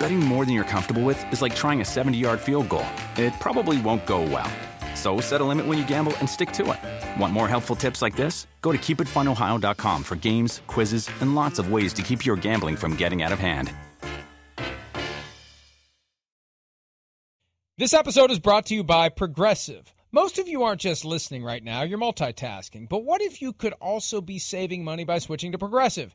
Betting more than you're comfortable with is like trying a 70 yard field goal. It probably won't go well. So set a limit when you gamble and stick to it. Want more helpful tips like this? Go to keepitfunohio.com for games, quizzes, and lots of ways to keep your gambling from getting out of hand. This episode is brought to you by Progressive. Most of you aren't just listening right now, you're multitasking. But what if you could also be saving money by switching to Progressive?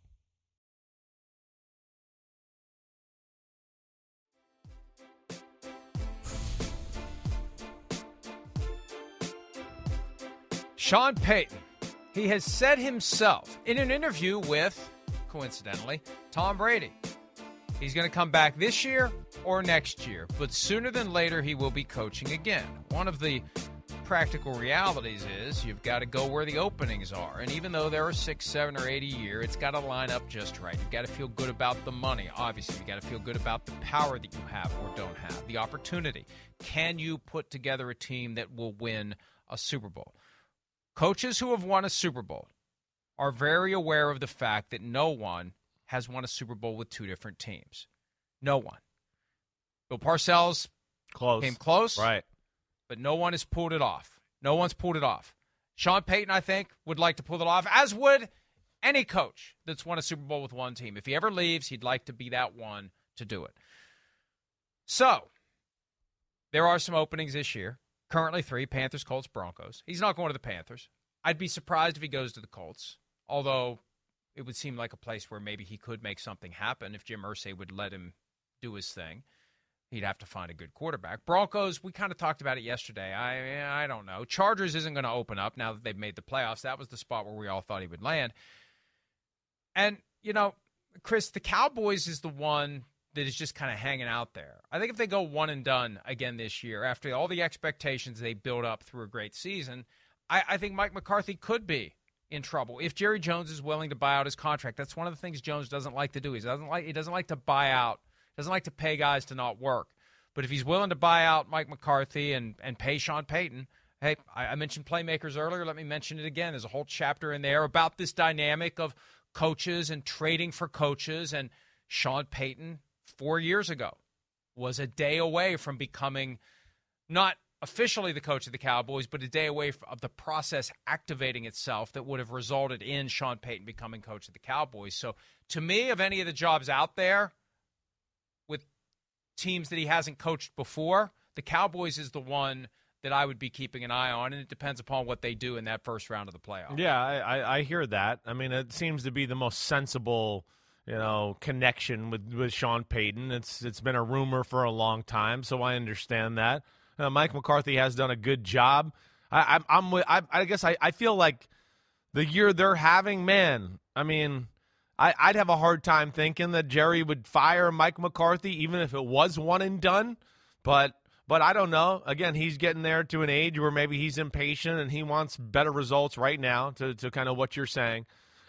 Sean Payton. He has said himself in an interview with, coincidentally, Tom Brady. He's going to come back this year or next year, but sooner than later he will be coaching again. One of the practical realities is you've got to go where the openings are. And even though there are six, seven, or eight a year, it's got to line up just right. You've got to feel good about the money. Obviously, you've got to feel good about the power that you have or don't have, the opportunity. Can you put together a team that will win a Super Bowl? Coaches who have won a Super Bowl are very aware of the fact that no one has won a Super Bowl with two different teams. No one. Bill Parcells Close. came close, Right. but no one has pulled it off. No one's pulled it off. Sean Payton, I think, would like to pull it off, as would any coach that's won a Super Bowl with one team. If he ever leaves, he'd like to be that one to do it. So, there are some openings this year. Currently three Panthers, Colts, Broncos. He's not going to the Panthers. I'd be surprised if he goes to the Colts, although it would seem like a place where maybe he could make something happen if Jim Irsay would let him do his thing. He'd have to find a good quarterback. Broncos, we kind of talked about it yesterday. I I don't know. Chargers isn't going to open up now that they've made the playoffs. That was the spot where we all thought he would land. And, you know, Chris, the Cowboys is the one that is just kind of hanging out there. I think if they go one and done again this year, after all the expectations they built up through a great season, I, I think Mike McCarthy could be in trouble if Jerry Jones is willing to buy out his contract. That's one of the things Jones doesn't like to do. He doesn't like he doesn't like to buy out, doesn't like to pay guys to not work. But if he's willing to buy out Mike McCarthy and and pay Sean Payton, hey, I, I mentioned playmakers earlier. Let me mention it again. There's a whole chapter in there about this dynamic of coaches and trading for coaches and Sean Payton four years ago was a day away from becoming not officially the coach of the Cowboys, but a day away of the process activating itself that would have resulted in Sean Payton becoming coach of the Cowboys. So, to me, of any of the jobs out there with teams that he hasn't coached before, the Cowboys is the one that I would be keeping an eye on, and it depends upon what they do in that first round of the playoffs. Yeah, I, I, I hear that. I mean, it seems to be the most sensible, you know, connection with, with Sean Payton. It's it's been a rumor for a long time, so I understand that. Uh, Mike McCarthy has done a good job. I, I'm, I'm with- I, I guess I, I feel like the year they're having, man. I mean, I, I'd have a hard time thinking that Jerry would fire Mike McCarthy, even if it was one and done. But but I don't know. Again, he's getting there to an age where maybe he's impatient and he wants better results right now. To to kind of what you're saying.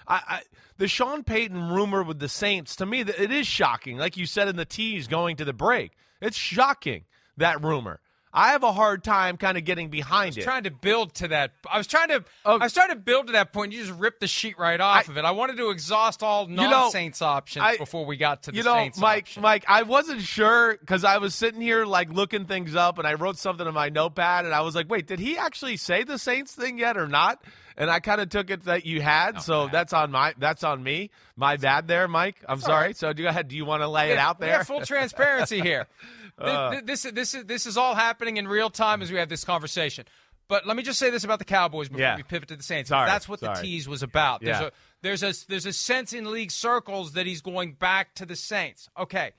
I, I the Sean Payton rumor with the Saints to me it is shocking. Like you said in the tease going to the break, it's shocking that rumor. I have a hard time kind of getting behind I was it. trying to build to that. I was trying to. I was trying to build to that point. You just ripped the sheet right off I- of it. I wanted to exhaust all know, non-Saints options I- before we got to the you know, Saints Mike, option. Mike, I wasn't sure because I was sitting here like looking things up, and I wrote something in my notepad, and I was like, "Wait, did he actually say the Saints thing yet or not?" and I kind of took it that you had. so that's on my that's on me. My bad there, Mike. I'm sorry. right. So do go ahead. Do you want to lay it out we there? have full transparency here. Uh. th- this, this, is, this is all happening in real time as we have this conversation. But let me just say this about the Cowboys before Yeah. we pivot to the Saints. Sorry, That's what the tease was about. There's Yeah. a there's a there's a sense in league circles that he's going back to the Saints. Okay.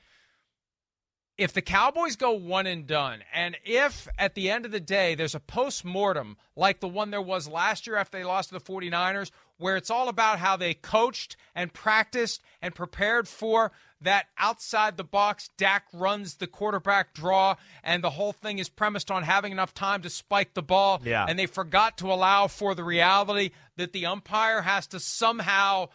If the Cowboys go one and done, and if at the end of the day there's a post mortem like the one there was last year after they lost to the 49ers, where it's all about how they coached and practiced and prepared for that outside the box, Dak runs the quarterback draw, and the whole thing is premised on having enough time to spike the ball. Yeah. And they forgot to allow for the reality that the umpire has to somehow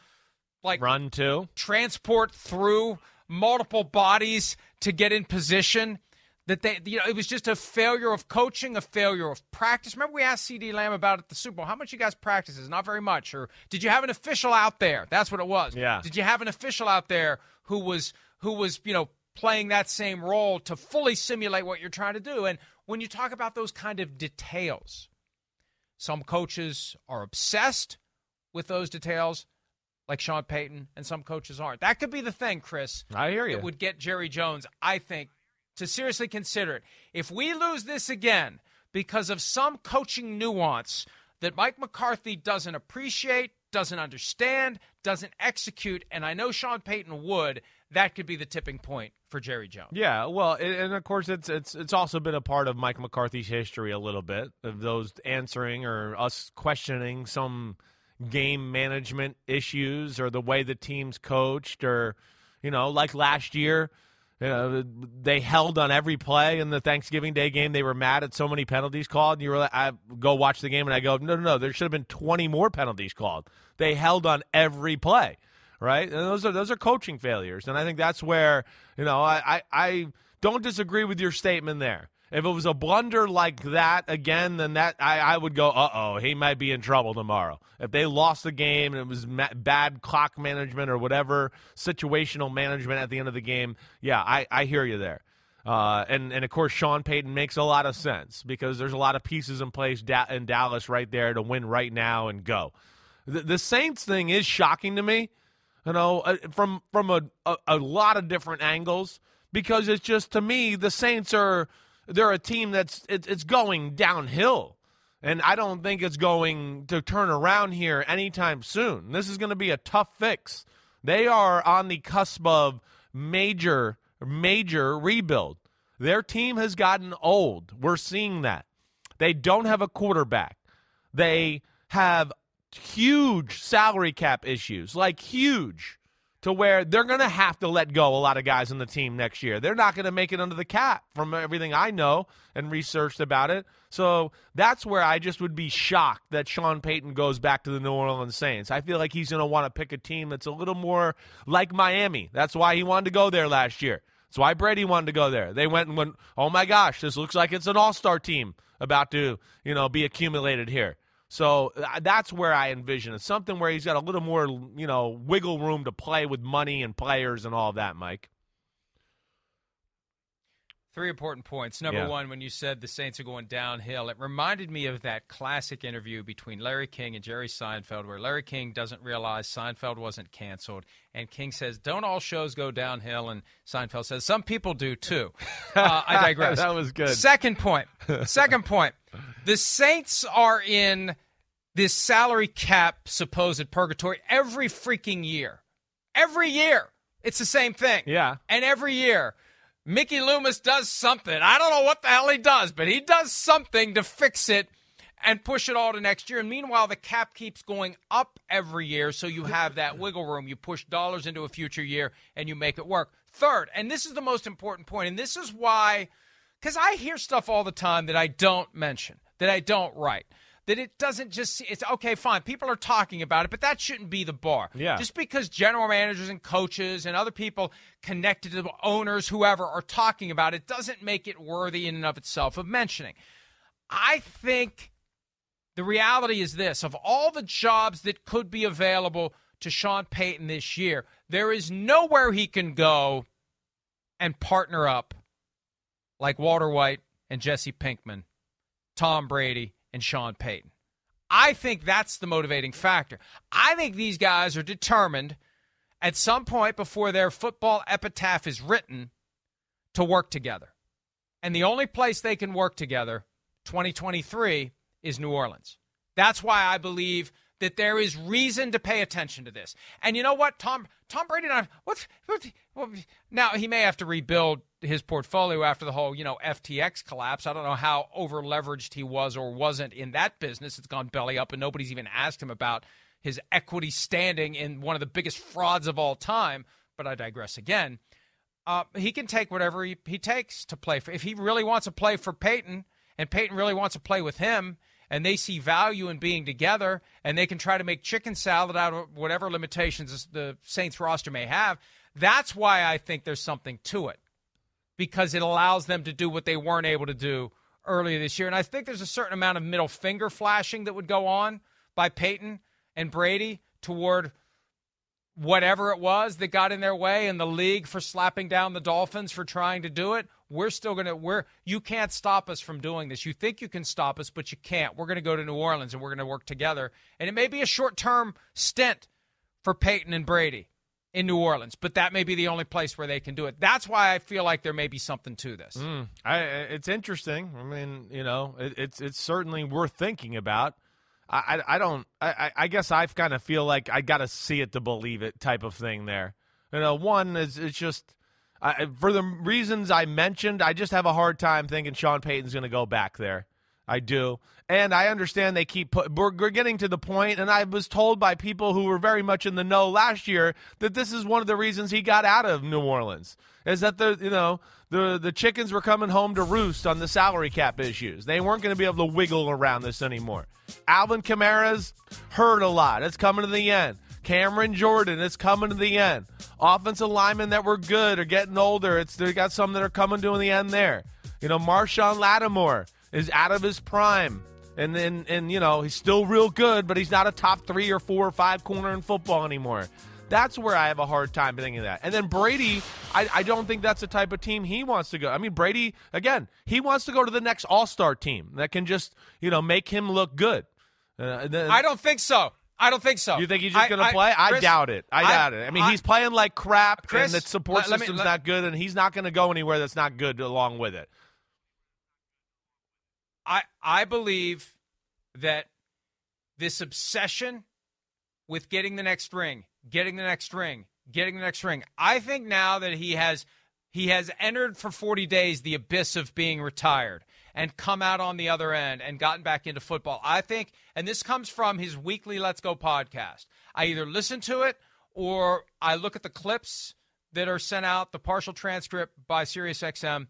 like Run to transport through multiple bodies to get in position. That they, you know, it was just a failure of coaching, a failure of practice. Remember, we asked CeeDee Lamb about it at the Super Bowl. How much you guys practices? Not very much. Or did you have an official out there? That's what it was. Yeah. Did you have an official out there who was who was you know playing that same role to fully simulate what you're trying to do? And when you talk about those kind of details, some coaches are obsessed with those details, like Sean Payton, and some coaches aren't. That could be the thing, Chris. I hear you. It would get Jerry Jones, I think, to seriously consider it. If we lose this again because of some coaching nuance that Mike McCarthy doesn't appreciate, doesn't understand, doesn't execute, and I know Sean Payton would, that could be the tipping point for Jerry Jones. Yeah, well, and, of course, it's it's it's also been a part of Mike McCarthy's history a little bit of those answering or us questioning some game management issues or the way the teams coached or you know, like last year. You know, they held on every play in the Thanksgiving Day game. They were mad at so many penalties called. And you were like, I go watch the game and I go, no, no, no. There should have been 20 more penalties called. They held on every play right? And those are those are coaching failures, and I think that's where you know I I, I don't disagree with your statement there. If it was a blunder like that again, then that I, I would go, uh oh, he might be in trouble tomorrow. If they lost the game and it was ma- bad clock management or whatever situational management at the end of the game, yeah, I, I hear you there. Uh, and and of course, Sean Payton makes a lot of sense because there's a lot of pieces in place da- in Dallas right there to win right now and go. The, the Saints thing is shocking to me you know, uh, from from a, a, a lot of different angles because it's just to me the Saints are they're a team that's it, it's going downhill, and I don't think it's going to turn around here anytime soon. This is going to be a tough fix. They are on the cusp of major major rebuild. Their team has gotten old. We're seeing that. They don't have a quarterback. They have huge salary cap issues, like huge, to where they're going to have to let go a lot of guys on the team next year. They're not going to make it under the cap from everything I know and researched about it. So that's where I just would be shocked that Sean Payton goes back to the New Orleans Saints. I feel like he's going to want to pick a team that's a little more like Miami. That's why he wanted to go there last year. That's why Brady wanted to go there. They went and went, oh my gosh, this looks like it's an all star team about to, you know, be accumulated here. So uh, that's where I envision it. Something where he's got a little more, you know, wiggle room to play with money and players and all that, Mike. Three important points. Number Yeah. one, when you said the Saints are going downhill, it reminded me of that classic interview between Larry King and Jerry Seinfeld, where Larry King doesn't realize Seinfeld wasn't canceled, and King says, "Don't all shows go downhill?" And Seinfeld says, "Some people do too." Uh, I digress. That was good. Second point. Second point. The Saints are in this salary cap supposed purgatory every freaking year. Every year. It's the same thing. Yeah. And every year, Mickey Loomis does something. I don't know what the hell he does, but he does something to fix it and push it all to next year. And meanwhile, the cap keeps going up every year, so you have that wiggle room. You push dollars into a future year and you make it work. Third, and this is the most important point, and this is why, because I hear stuff all the time that I don't mention, that I don't write. That it doesn't just, it's okay, fine. People are talking about it, but that shouldn't be the bar. Yeah. Just because general managers and coaches and other people connected to the owners, whoever, are talking about it, doesn't make it worthy in and of itself of mentioning. I think the reality is this of all the jobs that could be available to Sean Payton this year, there is nowhere he can go and partner up like Walter White and Jesse Pinkman, Tom Brady, and Sean Payton. I think that's the motivating factor. I think these guys are determined at some point before their football epitaph is written to work together. And the only place they can work together, 2023, is New Orleans. That's why I believe that there is reason to pay attention to this. And you know what, Tom Tom Brady, what's what, what, now he may have to rebuild his portfolio after the whole you know FTX collapse. I don't know how over leveraged he was or wasn't in that business. It's gone belly up, and nobody's even asked him about his equity standing in one of the biggest frauds of all time. But I digress again. Uh, he can take whatever he, he takes to play for. If he really wants to play for Payton, and Payton really wants to play with him, and they see value in being together and they can try to make chicken salad out of whatever limitations the Saints roster may have. That's why I think there's something to it because it allows them to do what they weren't able to do earlier this year. And I think there's a certain amount of middle finger flashing that would go on by Payton and Brady toward whatever it was that got in their way and the league for slapping down the Dolphins for trying to do it. We're still going to we're you can't stop us from doing this. You think you can stop us, but you can't. We're going to go to New Orleans and we're going to work together. And it may be a short-term stint for Payton and Brady in New Orleans, but that may be the only place where they can do it. That's why I feel like there may be something to this. Mm, I, it's interesting. I mean, you know, it, it's it's certainly worth thinking about. I, I, I don't. I, I guess I've kind of feel like I got to see it to believe it type of thing there. You know, one is it's just I, for the reasons I mentioned, I just have a hard time thinking Sean Payton's going to go back there. I do. And I understand they keep put, we're, we're getting to the point, and I was told by people who were very much in the know last year that this is one of the reasons he got out of New Orleans is that the you know the the chickens were coming home to roost on the salary cap issues. They weren't going to be able to wiggle around this anymore. Alvin Kamara's hurt a lot. It's coming to the end. Cameron Jordan, it's coming to the end. Offensive linemen that were good are getting older. It's they got some that are coming to the end there. You know, Marshon Lattimore is out of his prime. And then and you know, he's still real good, but he's not a top three or four or five corner in football anymore. That's where I have a hard time thinking that. And then Brady, I, I don't think that's the type of team he wants to go. I mean, Brady, again, he wants to go to the next All Star team that can just, you know, make him look good. Uh, then, I don't think so. I don't think so. You think he's just going to play? I, Chris, doubt it. I, I, doubt it. I mean, he's playing like crap, Chris, and the support let, system's let me, not good, and he's not going to go anywhere that's not good along with it. I I believe that this obsession with getting the next ring, getting the next ring, getting the next ring. I think now that he has he has entered for 40 days the abyss of being retired and come out on the other end and gotten back into football. I think, and this comes from his weekly Let's Go podcast. I either listen to it or I look at the clips that are sent out, the partial transcript by SiriusXM.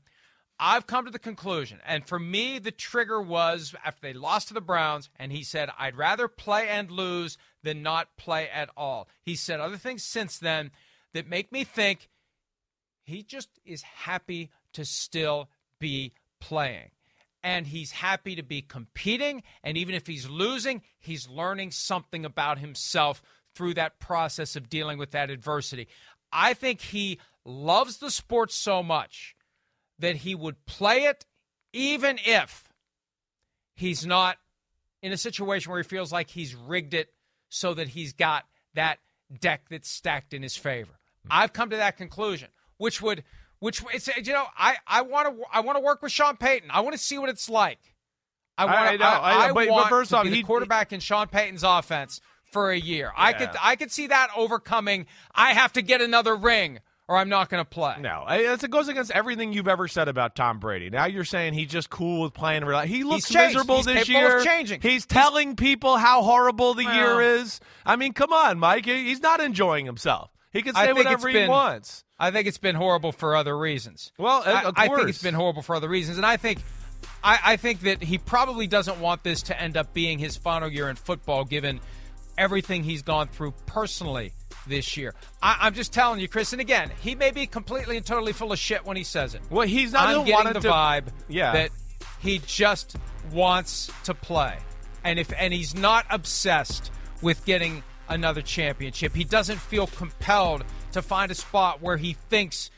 I've come to the conclusion, and for me, the trigger was after they lost to the Browns, and he said, I'd rather play and lose than not play at all. He said other things since then that make me think he just is happy to still be playing and he's happy to be competing. And even if he's losing, he's learning something about himself through that process of dealing with that adversity. I think he loves the sport so much that he would play it even if he's not in a situation where he feels like he's rigged it so that he's got that deck that's stacked in his favor. Hmm. I've come to that conclusion, which would which it's you know I I want to I want to work with Sean Payton. I want to see what it's like. I want I, know, I, I, I but, want but first to off, be the quarterback in Sean Payton's offense for a year. Yeah. I could I could see that overcoming. I have to get another ring or I'm not going to play. No, it goes against everything you've ever said about Tom Brady. Now you're saying he's just cool with playing. He looks miserable he's this year. changing. He's, he's telling people how horrible the well, year is. I mean, come on, Mike. He's not enjoying himself. He can say whatever he been, wants. I think it's been horrible for other reasons. Well, I, I, think it's been horrible for other reasons, and I think. I, I think that he probably doesn't want this to end up being his final year in football, given everything he's gone through personally this year. I, am just telling you, Chris. And again, he may be completely and totally full of shit when he says it. Well, he's not. I'm getting the to, vibe yeah. that he just wants to play, and if and he's not obsessed with getting another championship. He doesn't feel compelled to find a spot where he thinks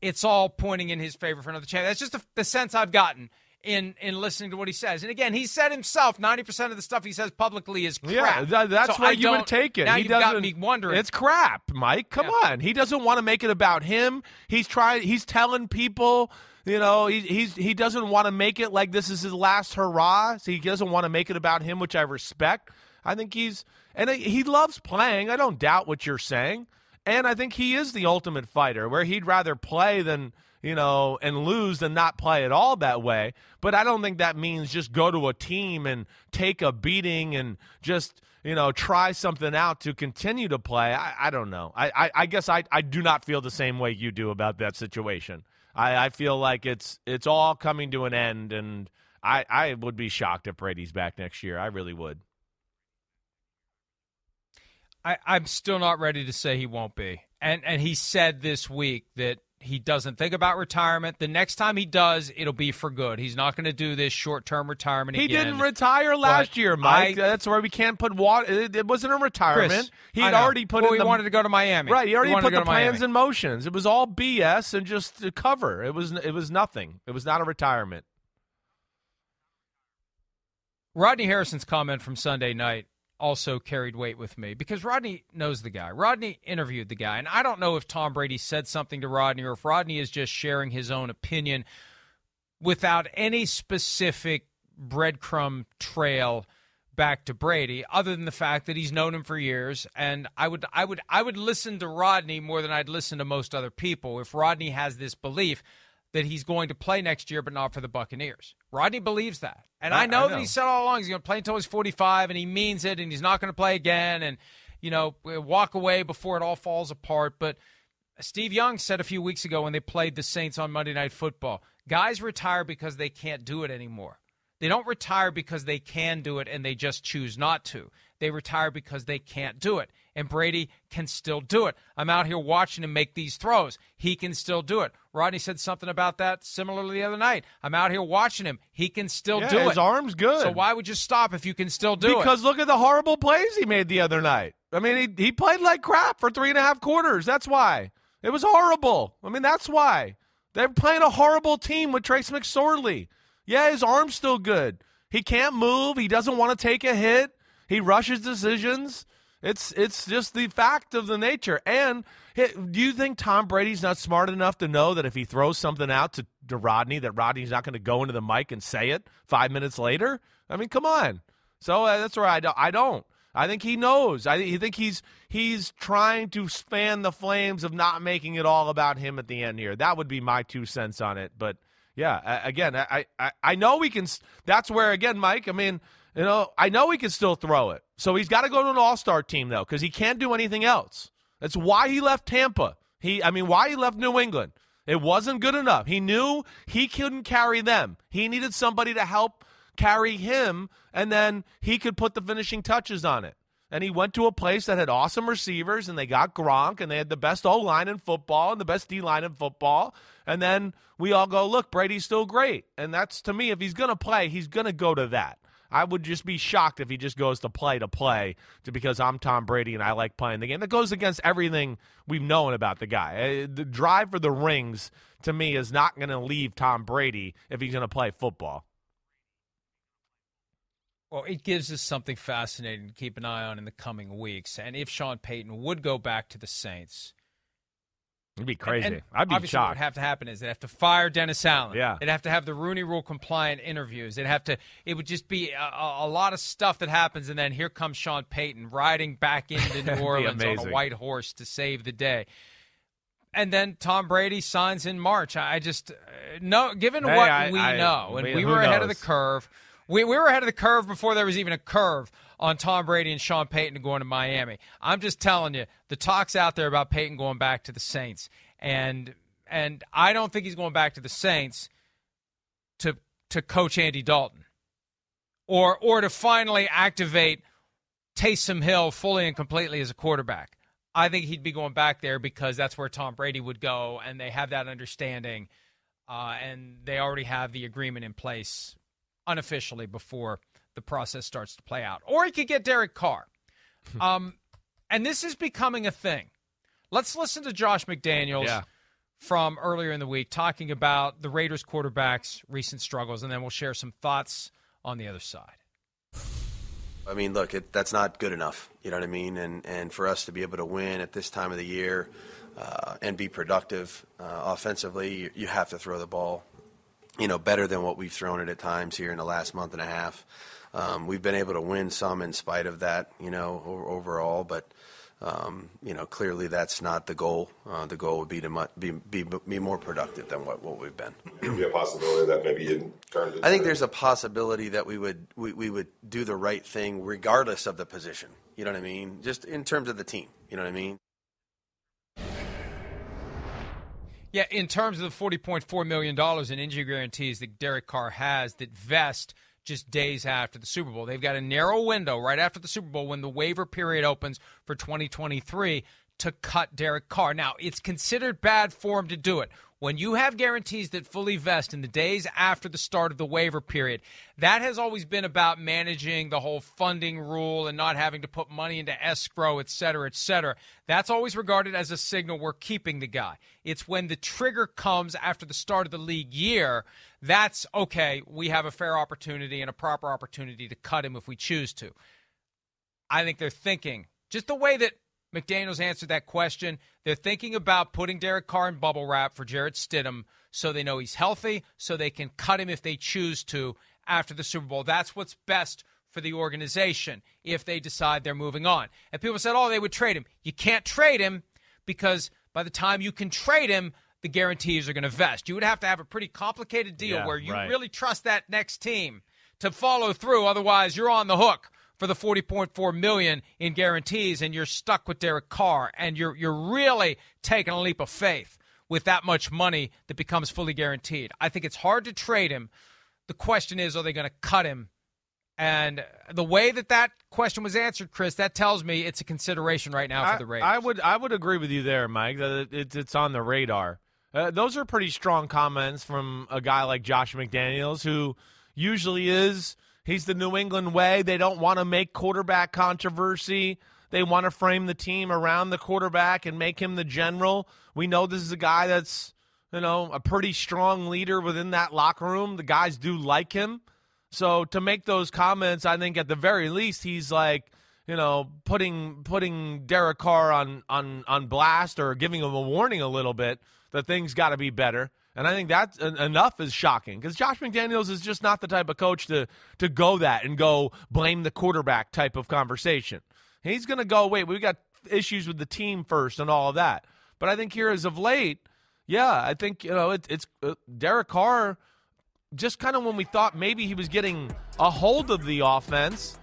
it's all pointing in his favor for another championship. That's just the, the sense I've gotten in in listening to what he says. And again, he said himself, ninety percent of the stuff he says publicly is crap. Yeah, th- that's So why I you would take it. Now he you've got me wondering. It's crap, Mike. Come Yeah. on. He doesn't want to make it about him. He's trying. He's telling people. You know, he, he's he doesn't want to make it like this is his last hurrah. So he doesn't want to make it about him, which I respect. I think he's and he loves playing. I don't doubt what you're saying, and I think he is the ultimate fighter, where he'd rather play than you know and lose than not play at all that way. But I don't think that means just go to a team and take a beating and just you know try something out to continue to play. I, I don't know. I, I, I guess I, I do not feel the same way you do about that situation. I, I feel like it's it's all coming to an end, and I, I would be shocked if Brady's back next year. I really would. I, I'm still not ready to say he won't be. And and he said this week that he doesn't think about retirement. The next time he does, it'll be for good. He's not going to do this short term retirement He again. didn't retire last year, Mike. I- That's why we can't put water. It, it wasn't a retirement. Chris, he had already put well, in he the wanted to go to Miami. right. He already wanted put the plans Miami. in motions. It was all BS and just to cover. It was it was nothing. It was not a retirement. Rodney Harrison's comment from Sunday night also carried weight with me because Rodney knows the guy. Rodney interviewed the guy, and I don't know if Tom Brady said something to Rodney or if Rodney is just sharing his own opinion without any specific breadcrumb trail back to Brady other than the fact that he's known him for years and I would I would I would listen to Rodney more than I'd listen to most other people if Rodney has this belief that he's going to play next year but not for the Buccaneers. Rodney believes that. And I- I, know I that he said all along he's going to play until he's 45 and he means it and he's not going to play again and you know walk away before it all falls apart but Steve Young said a few weeks ago when they played the Saints on Monday Night Football, guys retire because they can't do it anymore. They don't retire because they can do it and they just choose not to. They retire because they can't do it. And Brady can still do it. I'm out here watching him make these throws. He can still do it. Rodney said something about that similarly the other night. I'm out here watching him. He can still Yeah, do his it. His arm's good. So why would you stop if you can still do it? because look at the horrible plays he made the other night. I mean, he he played like crap for three and a half quarters. That's why it was horrible. I mean, that's why they're playing a horrible team with Trace McSorley. Yeah, his arm's still good. He can't move. He doesn't want to take a hit. He rushes decisions. It's it's just the fact of the nature. And do you think Tom Brady's not smart enough to know that if he throws something out to, to Rodney, that Rodney's not going to go into the mic and say it five minutes later? I mean, come on. So uh, that's where I don't. I don't. I think he knows. I th- think he's he's trying to span the flames of not making it all about him at the end here. That would be my two cents on it. But yeah, again, I I, I know we can. That's where again, Mike. I mean, you know, I know he can still throw it. So he's got to go to an All Star team though, because he can't do anything else. That's why he left Tampa. He, I mean, why he left New England. It wasn't good enough. He knew he couldn't carry them. He needed somebody to help carry him, and then he could put the finishing touches on it. And he went to a place that had awesome receivers, and they got Gronk, and they had the best O line in football and the best D line in football. And then we all go, look, Brady's still great. And that's to me, if he's going to play, he's going to go to that. I would just be shocked if he just goes to play to play to because I'm Tom Brady and I like playing the game. That goes against everything we've known about the guy. Uh, The drive for the rings to me is not going to leave Tom Brady if he's going to play football. Well, it gives us something fascinating to keep an eye on in the coming weeks. And if Sean Payton would go back to the Saints, It'd be crazy. And- and I'd be obviously What shocked. would have to happen is they'd have to fire Dennis Allen. Yeah. They'd have to have the Rooney Rule compliant interviews. They'd have to. It would just be a, a, lot of stuff that happens, and then here comes Sean Payton riding back into New Orleans on a white horse to save the day. And then Tom Brady signs in March. I I just uh, no. Given Hey, what I- we I- know, and we- were ahead of the curve. We, we were ahead of the curve before there was even a curve on Tom Brady and Sean Payton going to Miami. I'm just telling you, the talk's out there about Payton going back to the Saints, and and I don't think he's going back to the Saints to to coach Andy Dalton, or or to finally activate Taysom Hill fully and completely as a quarterback. I think he'd be going back there because that's where Tom Brady would go, and they have that understanding, uh, and they already have the agreement in place unofficially before the process starts to play out. Or he could get Derek Carr. um, and this is becoming a thing. Let's listen to Josh McDaniels Yeah. from earlier in the week talking about the Raiders quarterbacks' recent struggles, and then we'll share some thoughts on the other side. I mean, look, it, that's not good enough. You know what I mean? And and for us to be able to win at this time of the year uh, and be productive uh, offensively, you, you, have to throw the ball, you know, better than what we've thrown it at times here in the last month and a half. Um, we've been able to win some in spite of that, you know, overall, but um, you know, clearly that's not the goal. Uh, the goal would be to be, be, be more productive than what, what we've been. Could be a possibility that maybe you turned. I think there's a possibility that we would we, we would do the right thing regardless of the position. You know what I mean? Just in terms of the team. You know what I mean? Yeah, in terms of the forty point four million dollars in injury guarantees that Derek Carr has that vest just days after the Super Bowl. They've got a narrow window right after the Super Bowl when the waiver period opens for 2023 to cut Derek Carr. Now, it's considered bad form to do it. When you have guarantees that fully vest in the days after the start of the waiver period, that has always been about managing the whole funding rule and not having to put money into escrow, et cetera, et cetera. That's always regarded as a signal we're keeping the guy. It's when the trigger comes after the start of the league year that's okay. We have a fair opportunity and a proper opportunity to cut him if we choose to. I think they're thinking just the way that McDaniels answered that question. They're thinking about putting Derek Carr in bubble wrap for Jarrett Stidham so they know he's healthy, so they can cut him if they choose to after the Super Bowl. That's what's best for the organization if they decide they're moving on. And people said, oh, they would trade him. You can't trade him because by the time you can trade him, the guarantees are going to vest. You would have to have a pretty complicated deal yeah, where you right. really trust that next team to follow through. Otherwise, you're on the hook for the 40.4 million in guarantees and you're stuck with Derek Carr and you're you're really taking a leap of faith with that much money that becomes fully guaranteed. I think it's hard to trade him. The question is are they going to cut him? And the way that that question was answered, Chris, that tells me it's a consideration right now for the Raiders. I would I would agree with you there, Mike. That it's it's on the radar. Uh, those are pretty strong comments from a guy like Josh McDaniels, who usually is He's the New England way. They don't want to make quarterback controversy. They want to frame the team around the quarterback and make him the general. We know this is a guy that's, you know, a pretty strong leader within that locker room. The guys do like him. So to make those comments, I think at the very least he's like, you know, putting putting Derek Carr on on on blast or giving him a warning a little bit that things got to be better. And I think that enough is shocking because Josh McDaniels is just not the type of coach to to go that and go blame the quarterback type of conversation. He's going to go, wait, we got issues with the team first and all of that. But I think here as of late, yeah, I think you know it, it's uh, Derek Carr. Just kind of when we thought maybe he was getting a hold of the offense,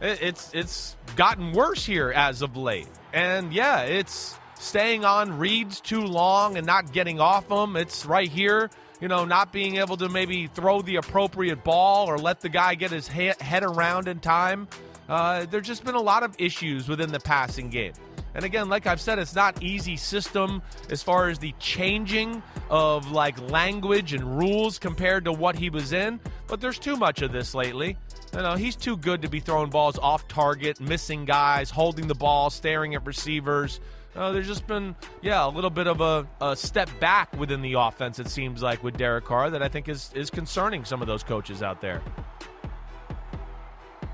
it, it's it's gotten worse here as of late. And yeah, it's staying on reads too long and not getting off them. It's right here, you know, not being able to maybe throw the appropriate ball or let the guy get his head around in time. Uh, there's just been a lot of issues within the passing game. And again, like I've said, it's not easy system as far as the changing of like language and rules compared to what he was in. But there's too much of this lately. You know, he's too good to be throwing balls off target, missing guys, holding the ball, staring at receivers. Uh, there's just been, yeah, a little bit of a, a, step back within the offense, it seems like, with Derek Carr that I think is, is concerning some of those coaches out there.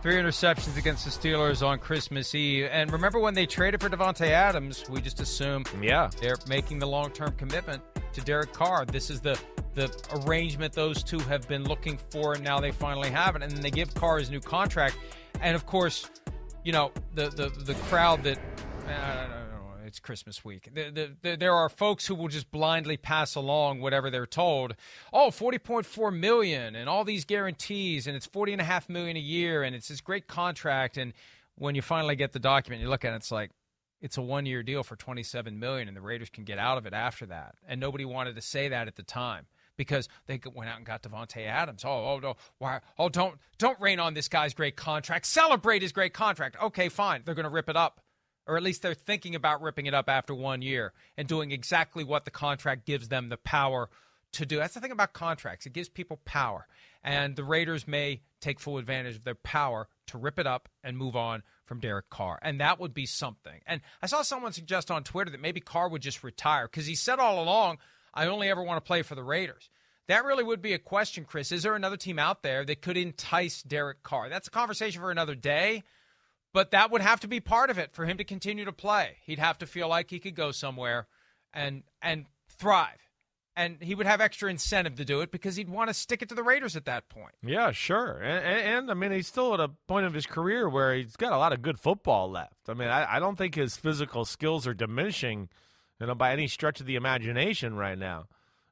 Three interceptions against the Steelers on Christmas Eve. And remember when they traded for Davante Adams, we just assumed yeah. they're making the long term commitment to Derek Carr. This is the the arrangement those two have been looking for, and now they finally have it. And then they give Carr his new contract. And of course, you know, the the, the crowd that. Uh, it's Christmas week. The, the, the, there are folks who will just blindly pass along whatever they're told. Oh, 40.4 million and all these guarantees and it's 40 and a half million a year and it's this great contract and when you finally get the document you look at it it's like it's a one-year deal for 27 million and the Raiders can get out of it after that. And nobody wanted to say that at the time because they went out and got Davante Adams. Oh, oh no, why? Oh, don't don't rain on this guy's great contract. Celebrate his great contract. Okay, fine. They're going to rip it up or at least they're thinking about ripping it up after one year and doing exactly what the contract gives them the power to do. That's the thing about contracts. It gives people power. And the Raiders may take full advantage of their power to rip it up and move on from Derek Carr. And that would be something. And I saw someone suggest on Twitter that maybe Carr would just retire because he said all along, I only ever want to play for the Raiders. That really would be a question, Chris. Is there another team out there that could entice Derek Carr? That's a conversation for another day, but that would have to be part of it for him to continue to play. He'd have to feel like he could go somewhere and and thrive. And he would have extra incentive to do it because he'd want to stick it to the Raiders at that point. Yeah, sure. And, and, and, I mean, he's still at a point of his career where he's got a lot of good football left. I mean, I, I don't think his physical skills are diminishing, you know, by any stretch of the imagination right now.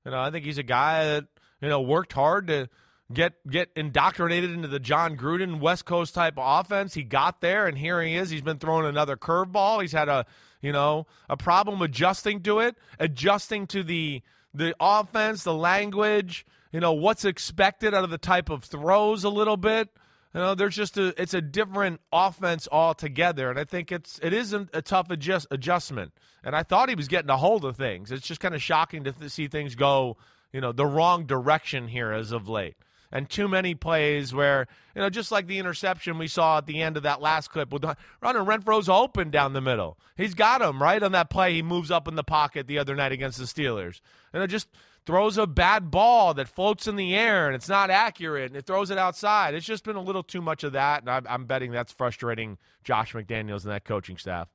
You know, I think he's a guy that you know worked hard to get get indoctrinated into the Jon Gruden West Coast type offense. He got there, and here he is. He's been throwing another curveball. He's had a you know a problem adjusting to it, adjusting to the the offense, the language. You know what's expected out of the type of throws a little bit. You know, there's just a it's a different offense altogether, and I think it's it isn't a tough adjust, adjustment. And I thought he was getting a hold of things. It's just kind of shocking to th- see things go, you know, the wrong direction here as of late. And too many plays where, you know, just like the interception we saw at the end of that last clip with running Renfrow's open down the middle. He's got him right on that play. He moves up in the pocket the other night against the Steelers, and it just throws a bad ball that floats in the air and it's not accurate and it throws it outside. It's just been a little too much of that, and I'm, I'm betting that's frustrating Josh McDaniels and that coaching staff.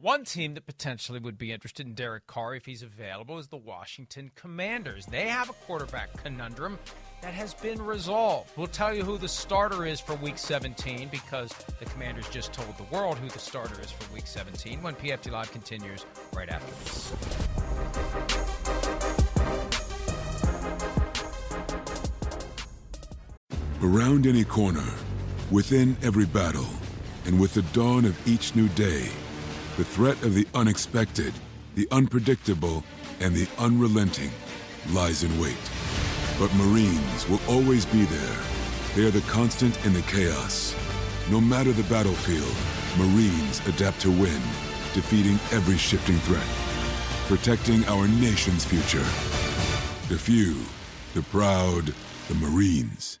One team that potentially would be interested in Derek Carr if he's available is the Washington Commanders. They have a quarterback conundrum that has been resolved. We'll tell you who the starter is for Week 17 because the Commanders just told the world who the starter is for Week 17 when PFT Live continues right after this. Around any corner, within every battle, and with the dawn of each new day, the threat of the unexpected, the unpredictable, and the unrelenting lies in wait. But Marines will always be there. They are the constant in the chaos. No matter the battlefield, Marines adapt to win, defeating every shifting threat, protecting our nation's future. The few, the proud, the Marines.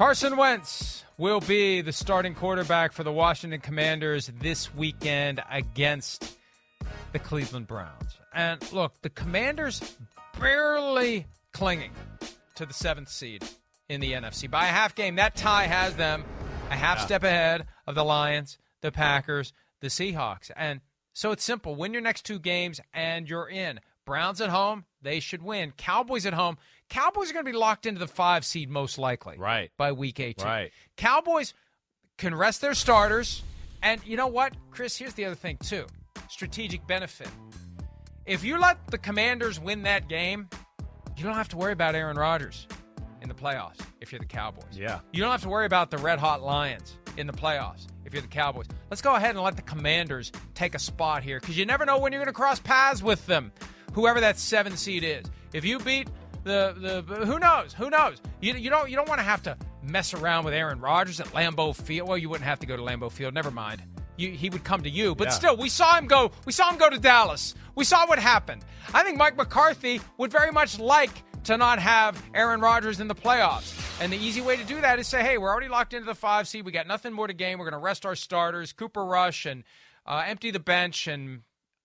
Carson Wentz will be the starting quarterback for the Washington Commanders this weekend against the Cleveland Browns. And look, the Commanders barely clinging to the seventh seed in the NFC by a half game. That tie has them a half yeah. step ahead of the Lions, the Packers, the Seahawks. And so it's simple win your next two games and you're in. Browns at home, they should win. Cowboys at home, Cowboys are going to be locked into the five seed most likely. Right. By week 18. Right. Cowboys can rest their starters. And you know what, Chris? Here's the other thing, too strategic benefit. If you let the Commanders win that game, you don't have to worry about Aaron Rodgers in the playoffs if you're the Cowboys. Yeah. You don't have to worry about the Red Hot Lions in the playoffs if you're the Cowboys. Let's go ahead and let the Commanders take a spot here because you never know when you're going to cross paths with them, whoever that seven seed is. If you beat the the who knows? Who knows? You, you don't you don't want to have to mess around with Aaron Rodgers at Lambeau Field. Well, you wouldn't have to go to Lambeau Field. Never mind. You, he would come to you. But yeah. still, we saw him go. We saw him go to Dallas. We saw what happened. I think Mike McCarthy would very much like to not have Aaron Rodgers in the playoffs. And the easy way to do that is say, hey, we're already locked into the five seed. We got nothing more to gain. We're going to rest our starters, Cooper Rush, and uh, empty the bench and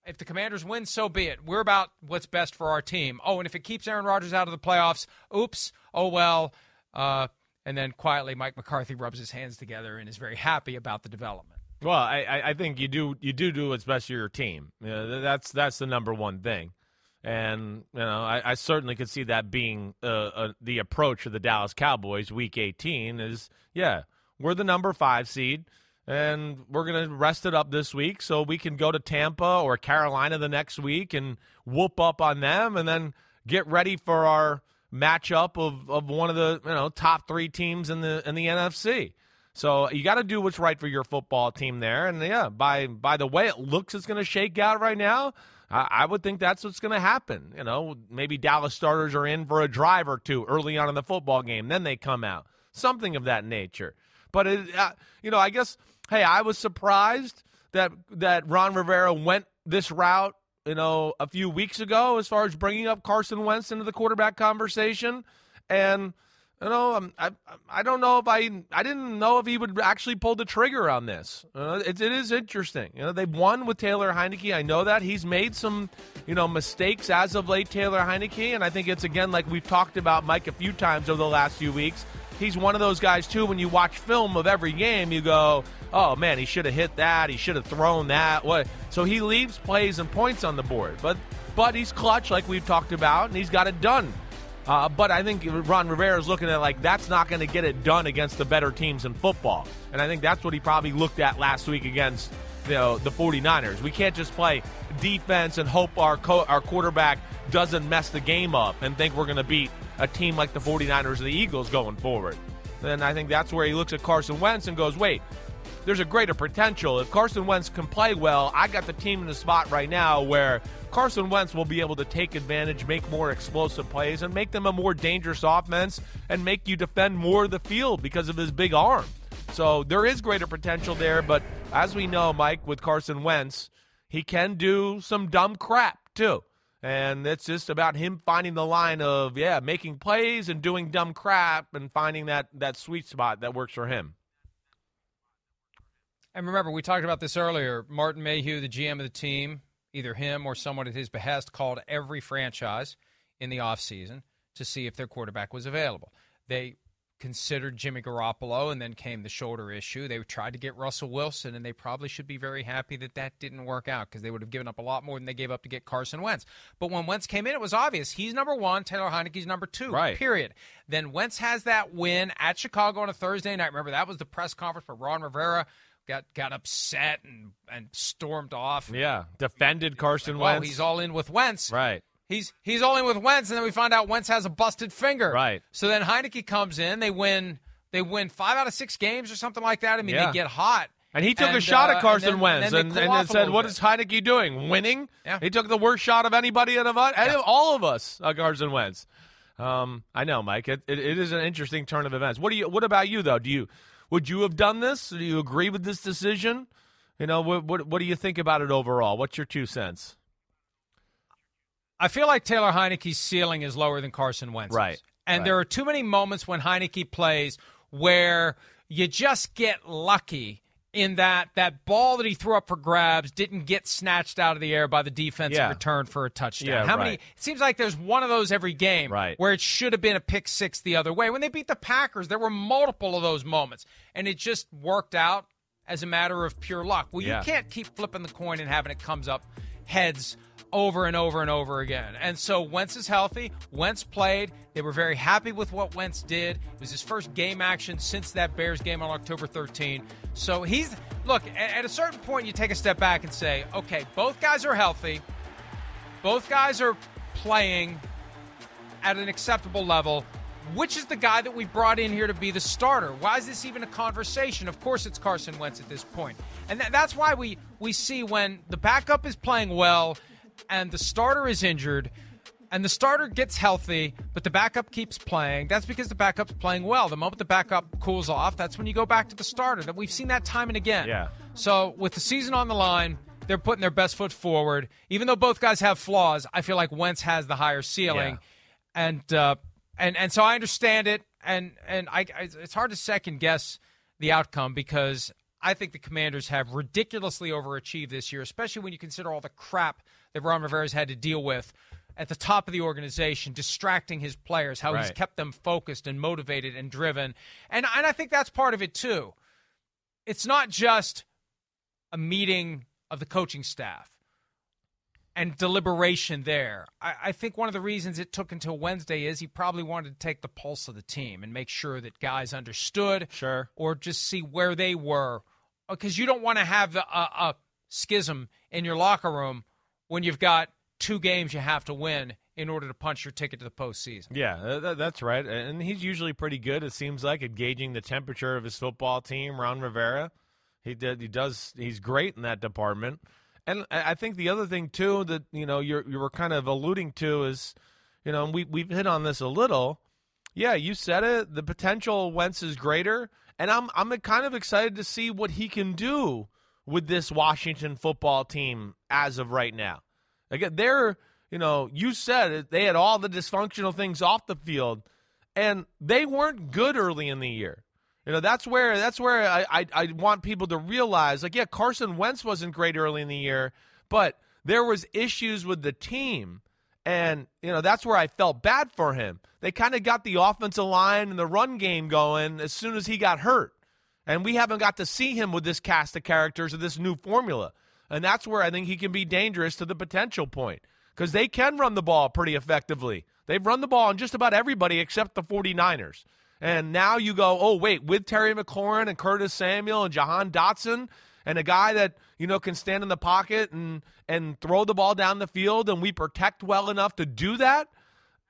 if the Commanders win, so be it. We're about what's best for our team. Oh, and if it keeps Aaron Rodgers out of the playoffs, oops, oh well. Uh, and then quietly, Mike McCarthy rubs his hands together and is very happy about the development. Well, I, I think you do you do do what's best for your team. You know, that's that's the number one thing, and you know I, I certainly could see that being uh, uh, the approach of the Dallas Cowboys. Week 18 is yeah, we're the number five seed, and we're gonna rest it up this week so we can go to Tampa or Carolina the next week and whoop up on them, and then get ready for our matchup of, of one of the you know top three teams in the in the NFC. So you got to do what's right for your football team there. And yeah, by by the way it looks, it's going to shake out right now. I, I would think that's what's going to happen. You know, maybe Dallas starters are in for a drive or two early on in the football game, then they come out, something of that nature. But it, uh, you know, I guess hey, I was surprised that that Ron Rivera went this route. You know, a few weeks ago, as far as bringing up Carson Wentz into the quarterback conversation, and you know, um, I I don't know if I I didn't know if he would actually pull the trigger on this. Uh, it, it is interesting. You know, they've won with Taylor Heinicke. I know that he's made some, you know, mistakes as of late. Taylor Heinicke, and I think it's again like we've talked about Mike a few times over the last few weeks. He's one of those guys too. When you watch film of every game, you go, "Oh man, he should have hit that. He should have thrown that." What? So he leaves plays and points on the board, but but he's clutch, like we've talked about, and he's got it done. Uh, but I think Ron Rivera is looking at like that's not going to get it done against the better teams in football. And I think that's what he probably looked at last week against you know, the 49ers. We can't just play defense and hope our co- our quarterback doesn't mess the game up and think we're going to beat a team like the 49ers or the Eagles going forward. Then I think that's where he looks at Carson Wentz and goes, "Wait, there's a greater potential. If Carson Wentz can play well, I got the team in the spot right now where Carson Wentz will be able to take advantage, make more explosive plays, and make them a more dangerous offense and make you defend more of the field because of his big arm. So there is greater potential there, but as we know, Mike, with Carson Wentz, he can do some dumb crap too. And it's just about him finding the line of, yeah, making plays and doing dumb crap and finding that, that sweet spot that works for him. And remember, we talked about this earlier. Martin Mayhew, the GM of the team, either him or someone at his behest called every franchise in the offseason to see if their quarterback was available. They considered Jimmy Garoppolo, and then came the shoulder issue. They tried to get Russell Wilson, and they probably should be very happy that that didn't work out because they would have given up a lot more than they gave up to get Carson Wentz. But when Wentz came in, it was obvious he's number one, Taylor Heinicke's number two. Right. Period. Then Wentz has that win at Chicago on a Thursday night. Remember that was the press conference where Ron Rivera got got upset and and stormed off. Yeah, defended Carson like, Wentz. he's all in with Wentz. Right. He's he's all in with Wentz, and then we find out Wentz has a busted finger. Right. So then Heinicke comes in. They win. They win five out of six games or something like that. I mean, Yeah. they get hot. And he took And, a shot uh, at Carson and then- Wentz and then and, and, said, What bit. is Heinicke doing? Winning? Yeah. He took the worst shot of anybody out of us, any- all of us, uh, Carson Wentz. Um, I know, Mike. It, it, it is an interesting turn of events. What do you? What about you though? Do you would you have done this? Do you agree with this decision? You know, what what, what do you think about it overall? What's your two cents? I feel like Taylor Heinicke's ceiling is lower than Carson Wentz's. Right, And right. there are too many moments when Heineke plays where you just get lucky in that that ball that he threw up for grabs didn't get snatched out of the air by the defense Yeah. and returned for a touchdown. Yeah, How right. many? It seems like there's one of those every game Right. where it should have been a pick six the other way. When they beat the Packers, there were multiple of those moments, and it just worked out as a matter of pure luck. Well, Yeah. you can't keep flipping the coin and having it comes up heads over and over and over again. And so Wentz is healthy. Wentz played. They were very happy with what Wentz did. It was his first game action since that Bears game on October 13. So he's look at, a certain point you take a step back and say, okay, both guys are healthy. Both guys are playing at an acceptable level. Which is the guy that we brought in here to be the starter? Why is this even a conversation? Of course, it's Carson Wentz at this point, and tha- that's why we we see when the backup is playing well and the starter is injured, and the starter gets healthy, but the backup keeps playing. That's because the backup's playing well. The moment the backup cools off, that's when you go back to the starter. That we've seen that time and again. Yeah. So with the season on the line, they're putting their best foot forward. Even though both guys have flaws, I feel like Wentz has the higher ceiling, yeah. and uh, and and so I understand it, and and I, I it's hard to second guess the outcome because I think the Commanders have ridiculously overachieved this year, especially when you consider all the crap that Ron Rivera's had to deal with at the top of the organization, distracting his players, how he's kept them focused and motivated and driven. And, and I think that's part of it too. It's not just a meeting of the coaching staff and deliberation there. I, I think one of the reasons it took until Wednesday is he probably wanted to take the pulse of the team and make sure that guys understood Sure. or just see where they were. Because you don't want to have a, a schism in your locker room when you've got two games you have to win in order to punch your ticket to the postseason. Yeah, that's right. And he's usually pretty good. It seems like at gauging the temperature of his football team. Ron Rivera, he did. He does. He's great in that department. And I think the other thing too that you know you're you were kind of alluding to is, you know, we we've hit on this a little. Yeah, you said it. The potential Wentz is greater, and I'm I'm kind of excited to see what he can do with this Washington football team as of right now. Again, they're you know you said it, they had all the dysfunctional things off the field, and they weren't good early in the year. You know that's where that's where I, I I want people to realize like yeah Carson Wentz wasn't great early in the year, but there was issues with the team. And, you know, that's where I felt bad for him. They kind of got the offensive line and the run game going as soon as he got hurt. And we haven't got to see him with this cast of characters or this new formula. And that's where I think he can be dangerous to the potential point because they can run the ball pretty effectively. They've run the ball on just about everybody except the 49ers. And now you go, oh, wait, with Terry McLaurin and Curtis Samuel and Jahan Dotson and a guy that, you know, can stand in the pocket and, and throw the ball down the field and we protect well enough to do that.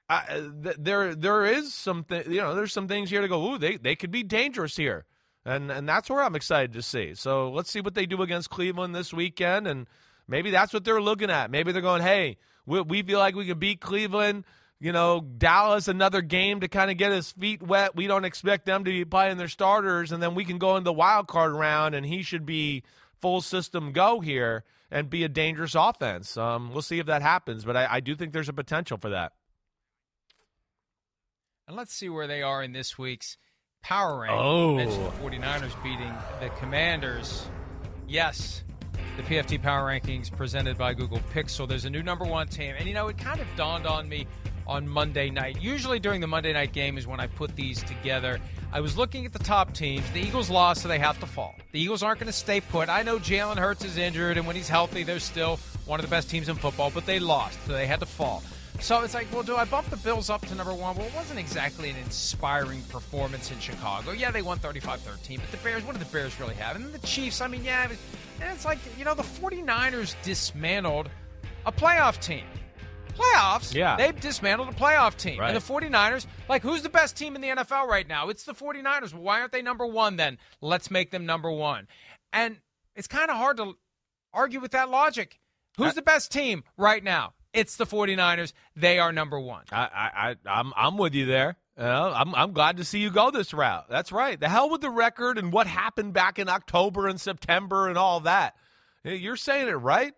Uh, th- there, there is something, you know, there's some things here to go, ooh, they, they could be dangerous here. And, and that's where I'm excited to see. So let's see what they do against Cleveland this weekend. And maybe that's what they're looking at. Maybe they're going, hey, we, we feel like we can beat Cleveland. You know, Dallas, another game to kind of get his feet wet. We don't expect them to be playing their starters. And then we can go in the wild card round, and he should be full system go here and be a dangerous offense. Um, we'll see if that happens. But I, I do think there's a potential for that. And let's see where they are in this week's power ranking. Oh. Mentioned the 49ers beating the Commanders. Yes, the PFT Power Rankings presented by Google Pixel. There's a new number one team. And, you know, it kind of dawned on me on Monday night. Usually during the Monday night game is when I put these together. I was looking at the top teams. The Eagles lost, so they have to fall. The Eagles aren't going to stay put. I know Jalen Hurts is injured, and when he's healthy, they're still one of the best teams in football, but they lost, so they had to fall. So it's like, well, do I bump the Bills up to number one? Well, it wasn't exactly an inspiring performance in Chicago. Yeah, they won 35 13, but the Bears, what did the Bears really have? And then the Chiefs, I mean, yeah, and it's like, you know, the 49ers dismantled a playoff team. Playoffs? Yeah. They've dismantled a playoff team. Right. And the 49ers, like, who's the best team in the NFL right now? It's the 49ers. Well, why aren't they number one then? Let's make them number one. And it's kind of hard to argue with that logic. Who's uh, the best team right now? It's the 49ers. They are number one. I, I, I'm, I'm with you there. I'm, I'm glad to see you go this route. That's right. The hell with the record and what happened back in October and September and all that. You're saying it right.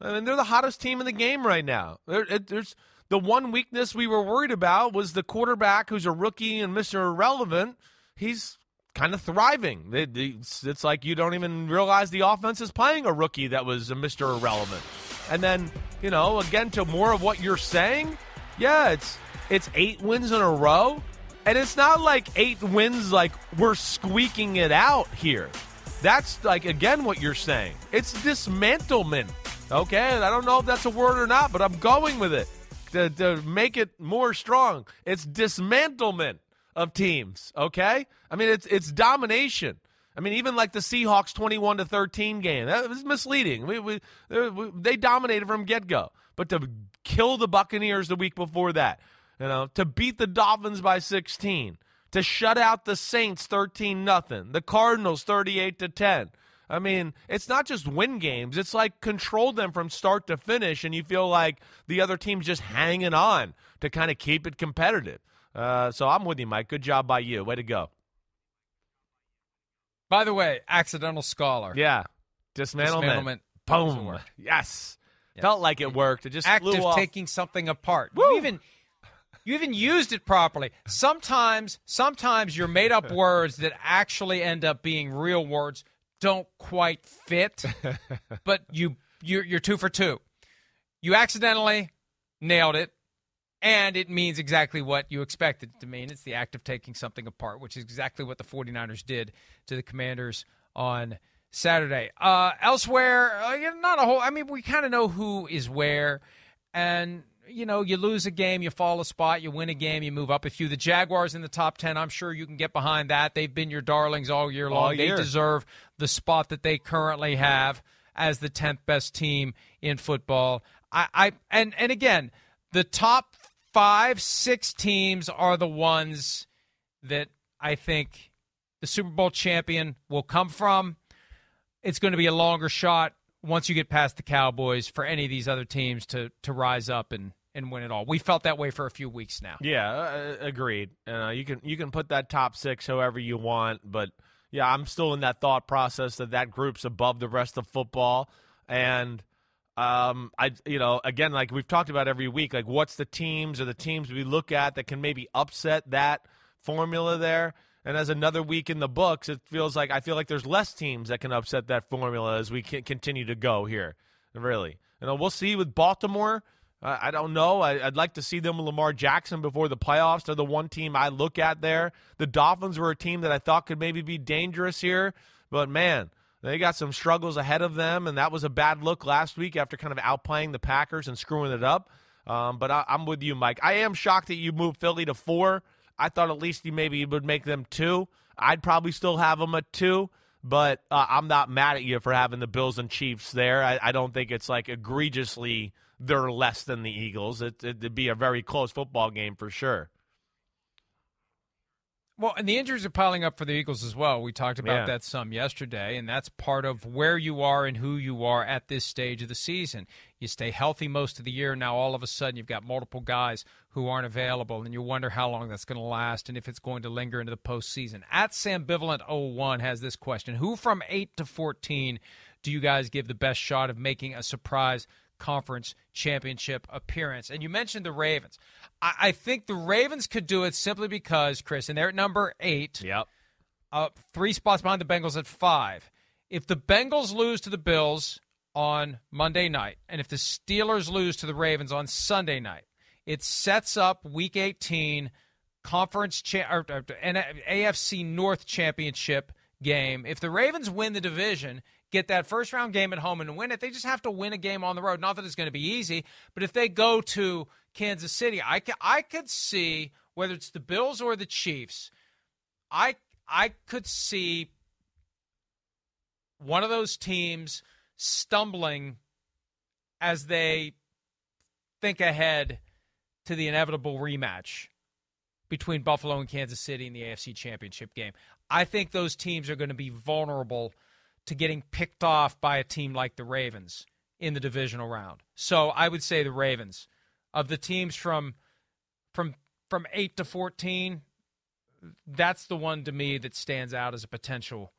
I mean, they're the hottest team in the game right now. There, it, there's the one weakness we were worried about was the quarterback who's a rookie and Mr. Irrelevant. He's kind of thriving. They- It's, it's like you don't even realize the offense is playing a rookie that was a Mr. Irrelevant. And then, you know, again to more of what you're saying, yeah, it's it's eight wins in a row, and it's not like eight wins like we're squeaking it out here. That's like again what you're saying. It's dismantlement. Okay, I don't know if that's a word or not, but I'm going with it to, to make it more strong. It's dismantlement of teams. Okay, I mean it's it's domination. I mean, even like the Seahawks 21 to 13 game, that was misleading. We, we, they- dominated from get go. But to kill the Buccaneers the week before that, you know, to beat the Dolphins by 16, to shut out the Saints 13 nothing, the Cardinals 38 to 10. I mean, it's not just win games. It's like control them from start to finish, and you feel like the other team's just hanging on to kind of keep it competitive. Uh, so I'm with you, Mike. Good job by you. Way to go. By the way, accidental scholar. Yeah. Dismantlement. Dismantlement Boom. work. Yes. Felt like it worked. It just active taking something apart. Woo! You even you even used it properly. Sometimes sometimes your made up words that actually end up being real words don't quite fit, but you you're, you're two for two. You accidentally nailed it. And it means exactly what you expect it to mean. It's the act of taking something apart, which is exactly what the 49ers did to the Commanders on Saturday. Uh, elsewhere, uh, not a whole. I mean, we kind of know who is where, and you know, you lose a game, you fall a spot, you win a game, you move up a few. The Jaguars in the top 10, I'm sure you can get behind that. They've been your darlings all year long. All year. They deserve the spot that they currently have as the 10th best team in football. I, I and and again, the top 5, 6 teams are the ones that I think the Super Bowl champion will come from. It's going to be a longer shot once you get past the Cowboys for any of these other teams to to rise up and and win it all. We felt that way for a few weeks now. Yeah, uh, agreed. Uh, you can you can put that top six however you want, but yeah, I'm still in that thought process that that group's above the rest of football, and um, I you know again like we've talked about every week, like what's the teams or the teams we look at that can maybe upset that formula there. And as another week in the books, it feels like I feel like there's less teams that can upset that formula as we continue to go here. Really, you know, we'll see with Baltimore. I don't know. I, would like to see them Lamar Jackson before the playoffs. They're the one team I look at there. The Dolphins were a team that I thought could maybe be dangerous here, but man, they got some struggles ahead of them, and that was a bad look last week after kind of outplaying the Packers and screwing it up. Um, but I, I'm with you, Mike. I am shocked that you moved Philly to four. I thought at least you maybe would make them two. I'd probably still have them at two, but uh, I'm not mad at you for having the Bills and Chiefs there. I, I don't think it's like egregiously they're less than the Eagles. It, it'd be a very close football game for sure. Well, and the injuries are piling up for the Eagles as well. We talked about Yeah. that some yesterday, and that's part of where you are and who you are at this stage of the season. You stay healthy most of the year. Now, all of a sudden, you've got multiple guys who aren't available, and you wonder how long that's going to last and if it's going to linger into the postseason. At Sambivalent01 has this question Who from 8 to 14 do you guys give the best shot of making a surprise conference championship appearance? And you mentioned the Ravens. I, I think the Ravens could do it simply because, Chris, and they're at number 8 Yep. uh, three spots behind the Bengals at five. If the Bengals lose to the Bills on Monday night, and if the Steelers lose to the Ravens on Sunday night, it sets up Week 18 conference cha- or, or, AFC North championship game. If the Ravens win the division, get that first round game at home and win it, they just have to win a game on the road. Not that it's going to be easy, but if they go to Kansas City, I, ca- I could see whether it's the Bills or the Chiefs. I I could see one of those teams stumbling as they think ahead to the inevitable rematch between Buffalo and Kansas City in the AFC Championship game. I think those teams are going to be vulnerable to getting picked off by a team like the Ravens in the divisional round. So I would say the Ravens of the teams from from from 8 to 14 that's the one to me that stands out as a potential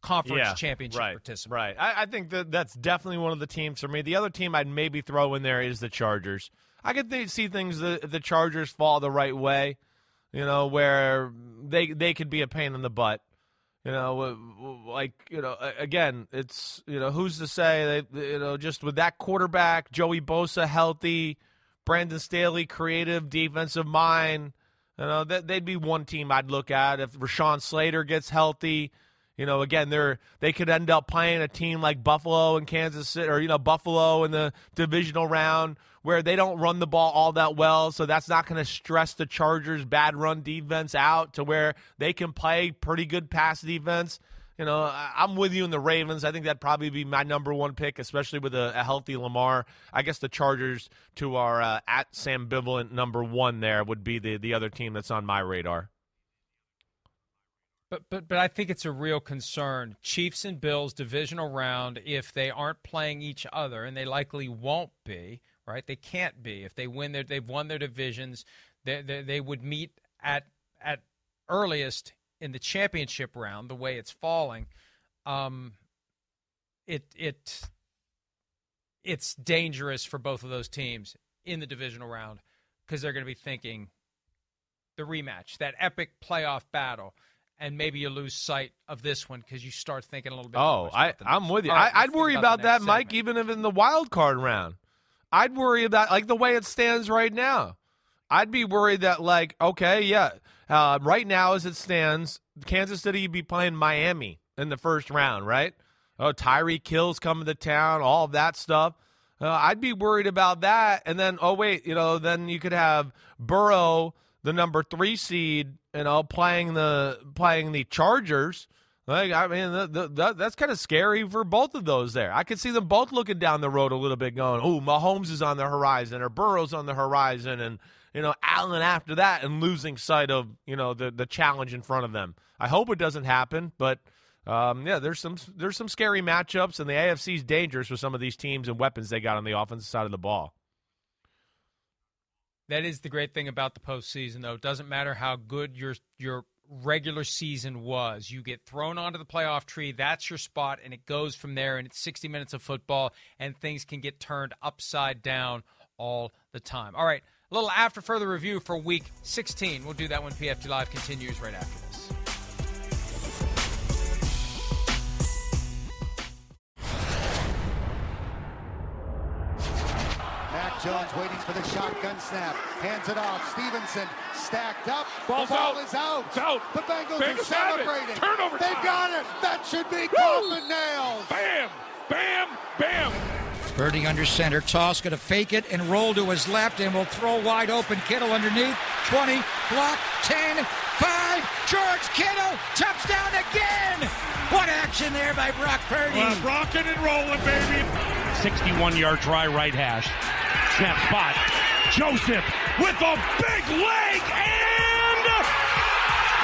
conference championship right, participant. Right. I, I think that that's definitely one of the teams for me. The other team I'd maybe throw in there is the Chargers. I could th- see things the the Chargers fall the right way, you know, where they they could be a pain in the butt. You know, like you know, again, it's you know, who's to say they you know, just with that quarterback, Joey Bosa healthy, Brandon Staley creative defensive mind, you know, that they'd be one team I'd look at if Rashawn Slater gets healthy. You know, again, they're they could end up playing a team like Buffalo and Kansas City, or you know, Buffalo in the divisional round where they don't run the ball all that well, so that's not going to stress the Chargers' bad run defense out to where they can play pretty good pass defense. You know, I'm with you in the Ravens. I think that'd probably be my number one pick, especially with a, a healthy Lamar. I guess the Chargers to our uh, at Sambivalent number one there would be the the other team that's on my radar. But but but I think it's a real concern. Chiefs and Bills divisional round if they aren't playing each other and they likely won't be, right? They can't be. If they win their they've won their divisions, they they, they would meet at at earliest in the championship round the way it's falling. Um it it it's dangerous for both of those teams in the divisional round because they're going to be thinking the rematch, that epic playoff battle, and maybe you lose sight of this one because you start thinking a little bit. Oh, I, I'm with you. Right, I, I'd worry about that, next Mike, segment. even if in the wild card round. I'd worry about like the way it stands right now. I'd be worried that like okay, yeah, uh, right now as it stands, Kansas City would be playing Miami in the first round, right? Oh, Tyreek Hill's coming to town, all of that stuff. Uh, I'd be worried about that. And then, oh wait, you know, then you could have Burrow, the number three seed, you know, playing the playing the Chargers. Like, I mean, the, the, the, that's kind of scary for both of those there. I could see them both looking down the road a little bit, going, "Oh, Mahomes is on the horizon, or Burrow's on the horizon," and you know, Allen after that, and losing sight of you know the the challenge in front of them. I hope it doesn't happen, but um, yeah, there's some there's some scary matchups, and the AFC is dangerous with some of these teams and weapons they got on the offensive side of the ball. That is the great thing about the postseason, though. It doesn't matter how good your your regular season was. You get thrown onto the playoff tree. That's your spot, and it goes from there. And it's 60 minutes of football, and things can get turned upside down all the time. All right, a little after further review for Week 16. We'll do that when PFT Live continues right after this. Jones waiting for the shotgun snap. Hands it off. Stevenson stacked up. Ball's the ball out. is out. It's out. The Bengals, Bengals are celebrating. Turnover They time. got it. That should be coffin nails. Bam! Bam! Bam! Purdy under center. Toss going to fake it and roll to his left and will throw wide open. Kittle underneath. 20. Block. 10. 5. George Kittle. Touchdown again. What action there by Brock Purdy. Uh, rocking and rolling, baby. 61 yard try right hash. Snap spot. Joseph with a big leg and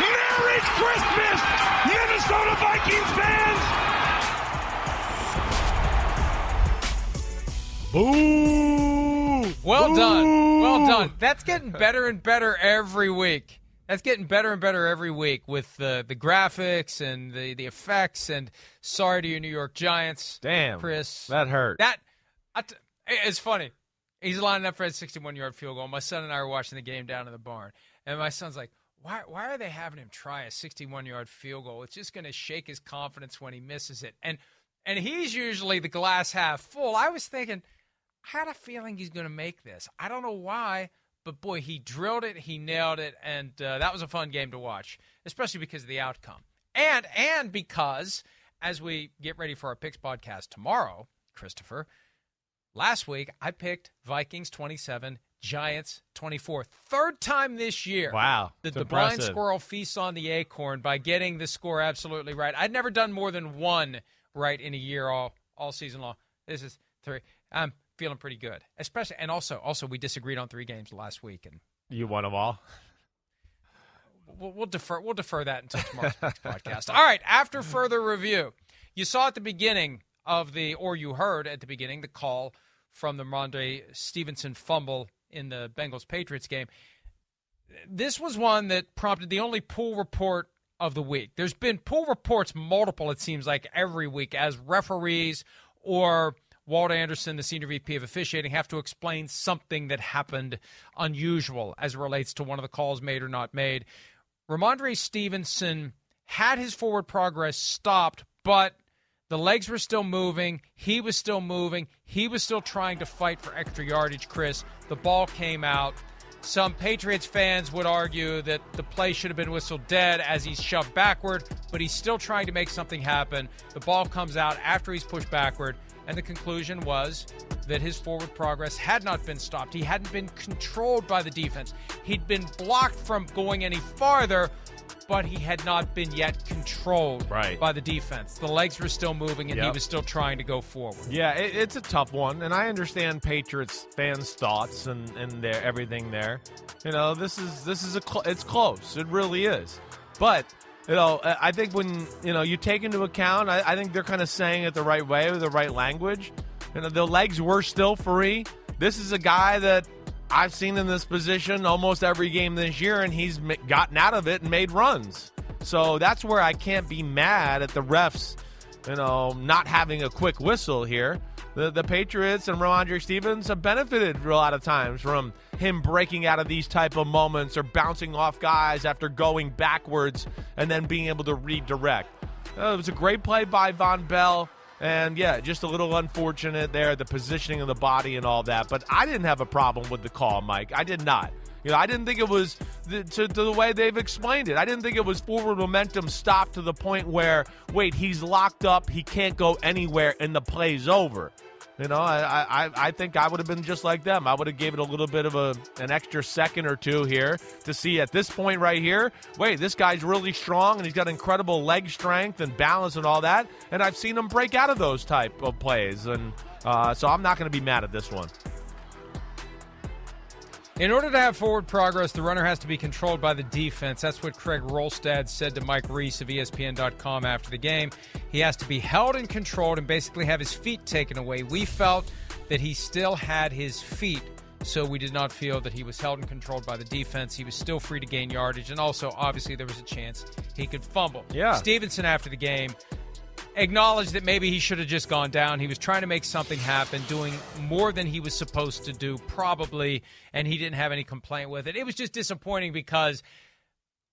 Merry Christmas, Minnesota Vikings fans. Boo! Well Boo! done. Well done. That's getting better and better every week. That's getting better and better every week with the the graphics and the, the effects. And sorry to your New York Giants. Damn, Chris. that hurt. That t- it's funny. He's lining up for a 61 yard field goal. My son and I were watching the game down in the barn, and my son's like, "Why? Why are they having him try a 61 yard field goal? It's just going to shake his confidence when he misses it." And and he's usually the glass half full. I was thinking, I had a feeling he's going to make this. I don't know why, but boy, he drilled it, he nailed it, and uh, that was a fun game to watch, especially because of the outcome, and and because as we get ready for our picks podcast tomorrow, Christopher. Last week, I picked Vikings 27, Giants 24. Third time this year. Wow. That the blind squirrel feasts on the acorn by getting the score absolutely right. I'd never done more than one right in a year all, all season long. This is three. I'm feeling pretty good. Especially and also also we disagreed on three games last week and You won them all. we'll, we'll defer we'll defer that until tomorrow's podcast. All right, after further review, you saw at the beginning of the or you heard at the beginning the call from the Rhamondre Stevenson fumble in the Bengals Patriots game. This was one that prompted the only pool report of the week. There's been pool reports multiple it seems like every week as referees or Walt Anderson, the senior VP of officiating, have to explain something that happened unusual as it relates to one of the calls made or not made. Rhamondre Stevenson had his forward progress stopped, but the legs were still moving. He was still moving. He was still trying to fight for extra yardage, Chris. The ball came out. Some Patriots fans would argue that the play should have been whistled dead as he's shoved backward, but he's still trying to make something happen. The ball comes out after he's pushed backward, and the conclusion was that his forward progress had not been stopped. He hadn't been controlled by the defense. He'd been blocked from going any farther, but he had not been yet controlled Right. by the defense. The legs were still moving, and he was still trying to go forward. Yeah, it, it's a tough one, and I understand Patriots fans' thoughts and and their everything there. You know, this is this is a cl- it's close. It really is, but. You know, I I think when you know you take into account, I, I think they're kind of saying it the right way with the right language. You know, the legs were still free. This is a guy that I've seen in this position almost every game this year, and he's gotten out of it and made runs. So that's where I can't be mad at the refs you know, not having a quick whistle here. The the Patriots and Rhamondre Stevens have benefited a lot of times from him breaking out of these type of moments or bouncing off guys after going backwards and then being able to redirect. Uh, it was a great play by Vonn Bell, And yeah, just a little unfortunate there, the positioning of the body and all that. But I didn't have a problem with the call, Mike. I did not. You know, I didn't think it was the, to, to, the way they've explained it. I didn't think it was forward momentum stopped to the point where, wait, he's locked up, he can't go anywhere, and the play's over. You know, I, I, I think I would have been just like them. I would have gave it a little bit of a an extra second or two here to see at this point right here. Wait, this guy's really strong and he's got incredible leg strength and balance and all that. And I've seen him break out of those type of plays, and uh, so I'm not going to be mad at this one. In order to have forward progress, the runner has to be controlled by the defense. That's what Craig Wrolstad said to Mike Reiss of ESPN.com after the game. He has to be held and controlled and basically have his feet taken away. We felt that he still had his feet, so we did not feel that he was held and controlled by the defense. He was still free to gain yardage, and also, obviously, there was a chance he could fumble. Yeah. Stevenson, after the game, acknowledged that maybe he should have just gone down. He was trying to make something happen, doing more than he was supposed to do, probably, and he didn't have any complaint with it. It was just disappointing because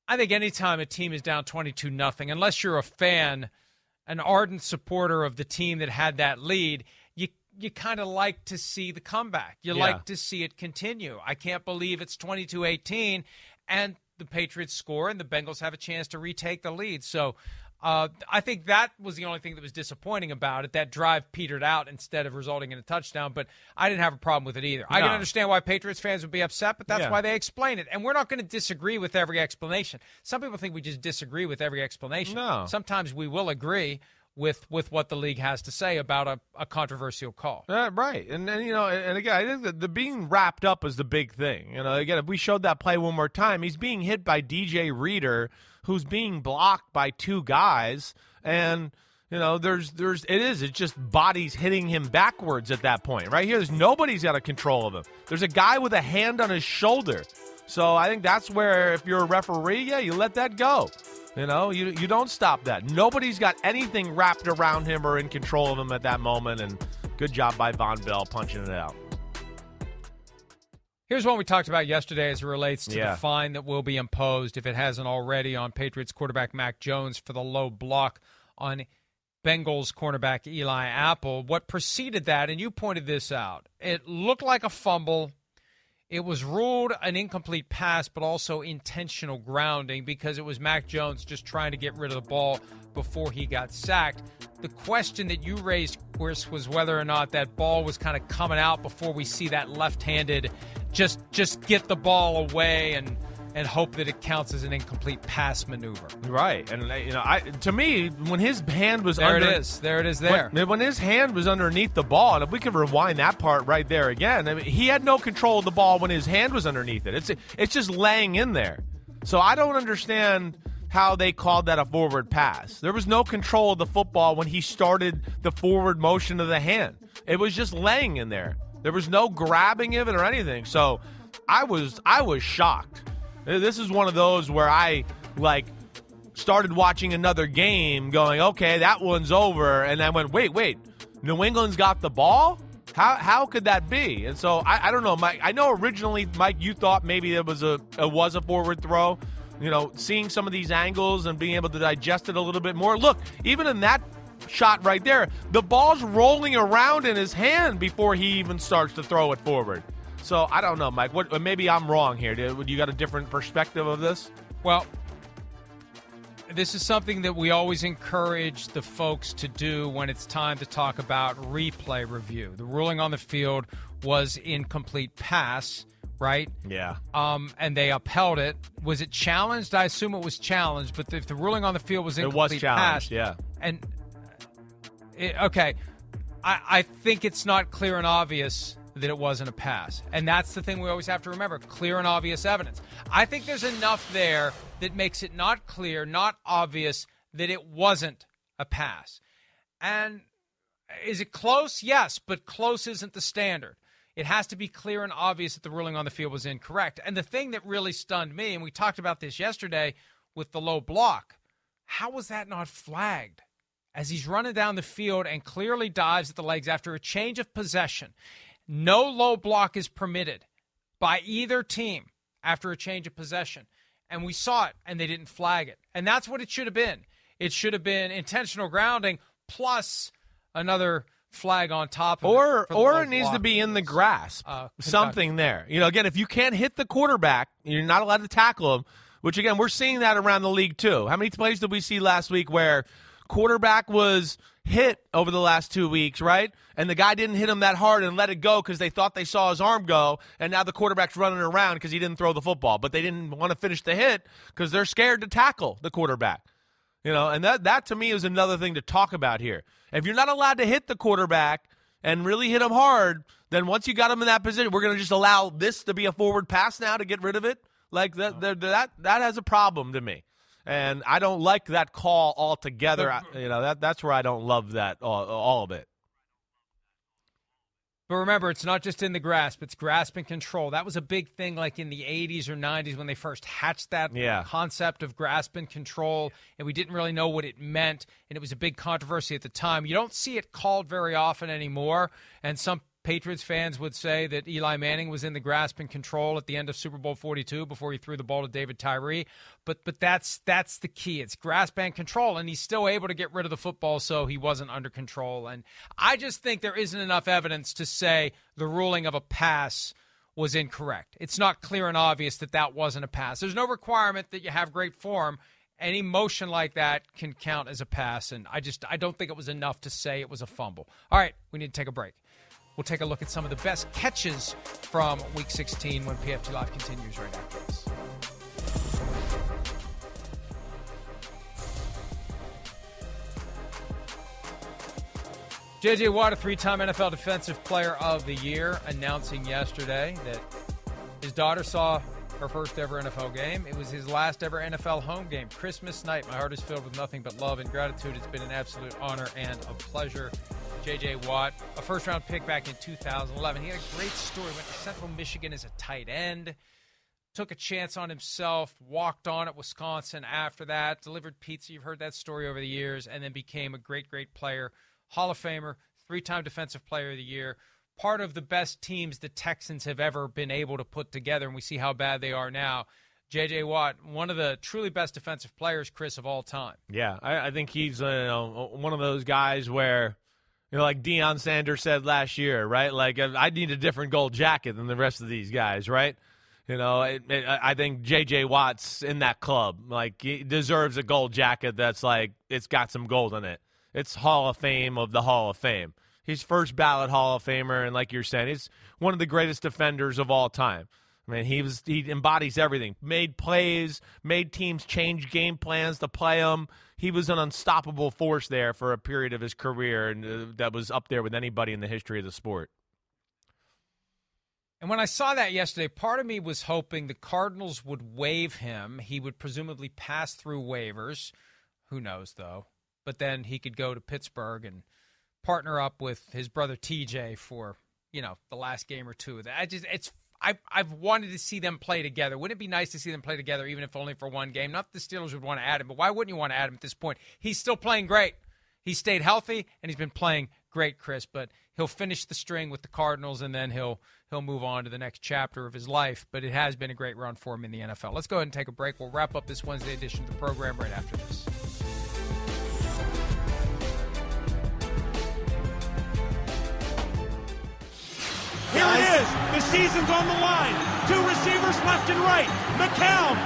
I think anytime a team is down 22 nothing, unless you're a fan, an ardent supporter of the team that had that lead, you you kind of like to see the comeback. You Yeah. like to see it continue. I can't believe it's 22-18 and the Patriots score and the Bengals have a chance to retake the lead. So uh, I think that was the only thing that was disappointing about it. That drive petered out instead of resulting in a touchdown, but I didn't have a problem with it either. I can understand why Patriots fans would be upset, but that's Yeah. why they explain it. And we're not going to disagree with every explanation. Some people think we just disagree with every explanation. No. Sometimes we will agree with with what the league has to say about a, a controversial call. Uh, right, and, and you know, and, again, I think that the being wrapped up is the big thing. You know, again, if we showed that play one more time, he's being hit by DJ Reader, who's being blocked by two guys, and you know, there's there's it is it's just bodies hitting him backwards at that point. Right here, there's nobody's got a control of him. There's a guy with a hand on his shoulder. So I think that's where if you're a referee, yeah, you let that go. You know, you you don't stop that. Nobody's got anything wrapped around him or in control of him at that moment, and good job by Vonn Bell punching it out. Here's one we talked about yesterday as it relates to Yeah. the fine that will be imposed, if it hasn't already, on Patriots quarterback Mac Jones for the low block on Bengals cornerback Eli Apple. What preceded that, and you pointed this out, it looked like a fumble. It was ruled an incomplete pass, but also intentional grounding because it was Mac Jones just trying to get rid of the ball before he got sacked. The question that you raised, Chris, was whether or not that ball was kind of coming out before we see that left-handed just just get the ball away and and hope that it counts as an incomplete pass maneuver. Right, and uh, you know, I to me when his hand was There under, it is. There it is. There. When, when his hand was underneath the ball, and if we could rewind that part right there again, I mean, he had no control of the ball when his hand was underneath it. It's it's just laying in there. So I don't understand how they called that a forward pass. There was no control of the football when he started the forward motion of the hand. It was just laying in there. There was no grabbing of it or anything. So I was I was shocked. This is one of those where I like started watching another game going, okay, that one's over. And I went, wait, wait, New England's got the ball? How, how could that be? And so I, I don't know, Mike. I know originally, Mike, you thought maybe it was a it was a forward throw. You know, seeing some of these angles and being able to digest it a little bit more. Look, even in that shot right there, the ball's rolling around in his hand before he even starts to throw it forward. So I don't know, Mike. What maybe I'm wrong here. Do you got a different perspective of this? Well, this is something that we always encourage the folks to do when it's time to talk about replay review. The ruling on the field was incomplete pass, right? Yeah. Um, and they upheld it. Was it challenged? I assume it was challenged, but if the ruling on the field was It was incomplete challenged, pass, yeah. and it, okay, I, I think it's not clear and obvious that it wasn't a pass. And that's the thing we always have to remember clear and obvious evidence. I think there's enough there that makes it not clear, not obvious that it wasn't a pass. And is it close? Yes, but close isn't the standard. It has to be clear and obvious that the ruling on the field was incorrect. And the thing that really stunned me, and we talked about this yesterday with the low block, how was that not flagged? As he's running down the field and clearly dives at the legs after a change of possession. No low block is permitted by either team after a change of possession. And we saw it, and they didn't flag it. And that's what it should have been. It should have been intentional grounding plus another flag on top of or it or it needs to be in the grasp. Uh, Something there. You know, again, if you can't hit the quarterback, you're not allowed to tackle him. Which again, we're seeing that around the league too. How many plays did we see last week where quarterback was hit over the last two weeks, right? And the guy didn't hit him that hard and let it go because they thought they saw his arm go, and now the quarterback's running around because he didn't throw the football, but they didn't want to finish the hit because they're scared to tackle the quarterback. You know, and that that to me is another thing to talk about here. If you're not allowed to hit the quarterback and really hit him hard, then once you got him in that position, we're going to just allow this to be a forward pass now to get rid of it. Like that, that that that has a problem to me, and I don't like that call altogether. I- you know, that that's where I don't love that all, all of it. But remember, it's not just in the grasp; it's grasp and control. That was a big thing, like in the '80s or '90s when they first hatched that Yeah. concept of grasp and control, and we didn't really know what it meant, and it was a big controversy at the time. You don't see it called very often anymore, and some Patriots fans would say that Eli Manning was in the grasp and control at the end of Super Bowl 42 before he threw the ball to David Tyree. But but that's that's the key. It's grasp and control, and he's still able to get rid of the football, so he wasn't under control. And I just think there isn't enough evidence to say the ruling of a pass was incorrect. It's not clear and obvious that that wasn't a pass. There's no requirement that you have great form. Any motion like that can count as a pass, and I just I don't think it was enough to say it was a fumble. All right, we need to take a break. We'll take a look at some of the best catches from Week 16 when PFT Live continues right after this. JJ Watt, a three time NFL Defensive Player of the Year, announcing yesterday that his daughter saw her first ever NFL game. It was his last ever NFL home game, Christmas night. My heart is filled with nothing but love and gratitude. It's been an absolute honor and a pleasure. JJ Watt, a first round pick back in 2011. He had a great story. Went to Central Michigan as a tight end took a chance on himself, walked on at Wisconsin after that, delivered pizza. You've heard that story over the years, and then became a great, great player, Hall of Famer, three time Defensive Player of the Year, part of the best teams the Texans have ever been able to put together, and we see how bad they are now. J.J. Watt, one of the truly best defensive players, Chris, of all time. Yeah, I, I think he's uh, you know, one of those guys where, you know, like Deion Sanders said last year, right? Like I need a different gold jacket than the rest of these guys, right? You know, it, it, I think J.J. Watt's in that club. Like he deserves a gold jacket that's like it's got some gold in it. It's Hall of Fame of the Hall of Fame. He's first ballot Hall of Famer, and like you're saying, he's one of the greatest defenders of all time. I mean, he was he embodies everything. Made plays, made teams change game plans to play him. He was an unstoppable force there for a period of his career, and uh, that was up there with anybody in the history of the sport. And when I saw that yesterday, part of me was hoping the Cardinals would waive him. He would presumably pass through waivers. Who knows, though? But then he could go to Pittsburgh and partner up with his brother TJ for, you know, the last game or two. I just, it's, I, I've wanted to see them play together. Wouldn't it be nice to see them play together, even if only for one game? Not the Steelers would want to add him, but why wouldn't you want to add him at this point? He's still playing great. He stayed healthy and he's been playing great, Chris. But he'll finish the string with the Cardinals and then he'll he'll move on to the next chapter of his life. But it has been a great run for him in the NFL. Let's go ahead and take a break. We'll wrap up this Wednesday edition of the program right after this. Here it is. The season's on the line. Two receivers left and right. McCown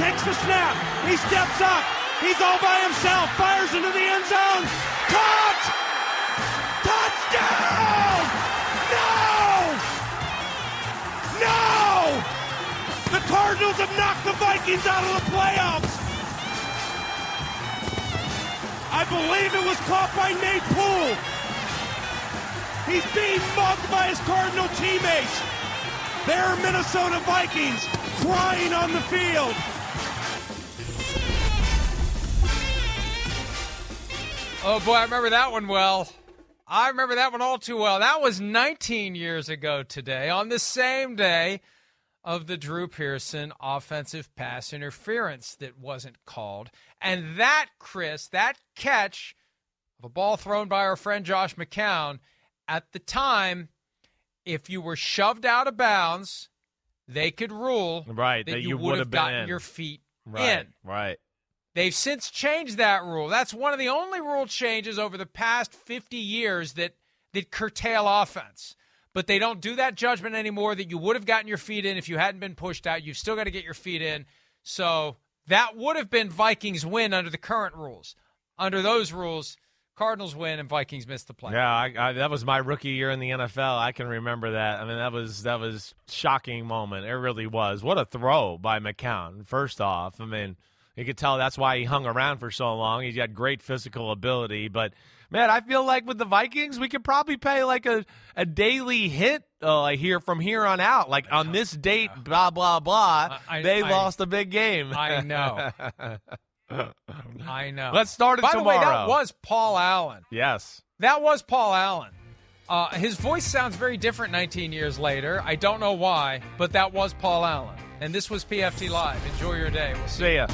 takes the snap. He steps up. He's all by himself. Fires into the end zone. Caught! Touchdown! No! No! The Cardinals have knocked the Vikings out of the playoffs. I believe it was caught by Nate Poole. He's being mocked by his Cardinal teammates. There are Minnesota Vikings crying on the field. Oh boy, I remember that one well. I remember that one all too well. That was 19 years ago today, on the same day of the Drew Pearson offensive pass interference that wasn't called. And that, Chris, that catch of a ball thrown by our friend Josh McCown, at the time, if you were shoved out of bounds, they could rule Right, that, that you, you would have gotten in. your feet Right, in. right. They've since changed that rule. That's one of the only rule changes over the past 50 years that that curtail offense. But they don't do that judgment anymore that you would have gotten your feet in if you hadn't been pushed out. You've still got to get your feet in. So that would have been Vikings win under the current rules. Under those rules, Cardinals win and Vikings miss the play. Yeah, I, I, that was my rookie year in the NFL. I can remember that. I mean, that was that was shocking moment. It really was. What a throw by McCown. First off, I mean, you could tell that's why he hung around for so long. He's got great physical ability, but man, I feel like with the Vikings, we could probably pay like a, a daily hit uh, here from here on out. Like on this date, blah blah blah. I- they lost a big game. I know. I know. Let's start it By the way, that was Paul Allen. yes. That was Paul Allen. Uh, his voice sounds very different 19 years later. I don't know why, but that was Paul Allen. And this was PFT Live. Enjoy your day. We'll see, See ya.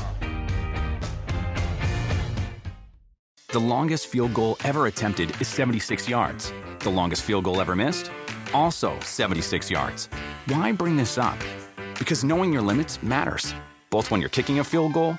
The longest field goal ever attempted is 76 yards. The longest field goal ever missed? Also 76 yards. Why bring this up? Because knowing your limits matters, both when you're kicking a field goal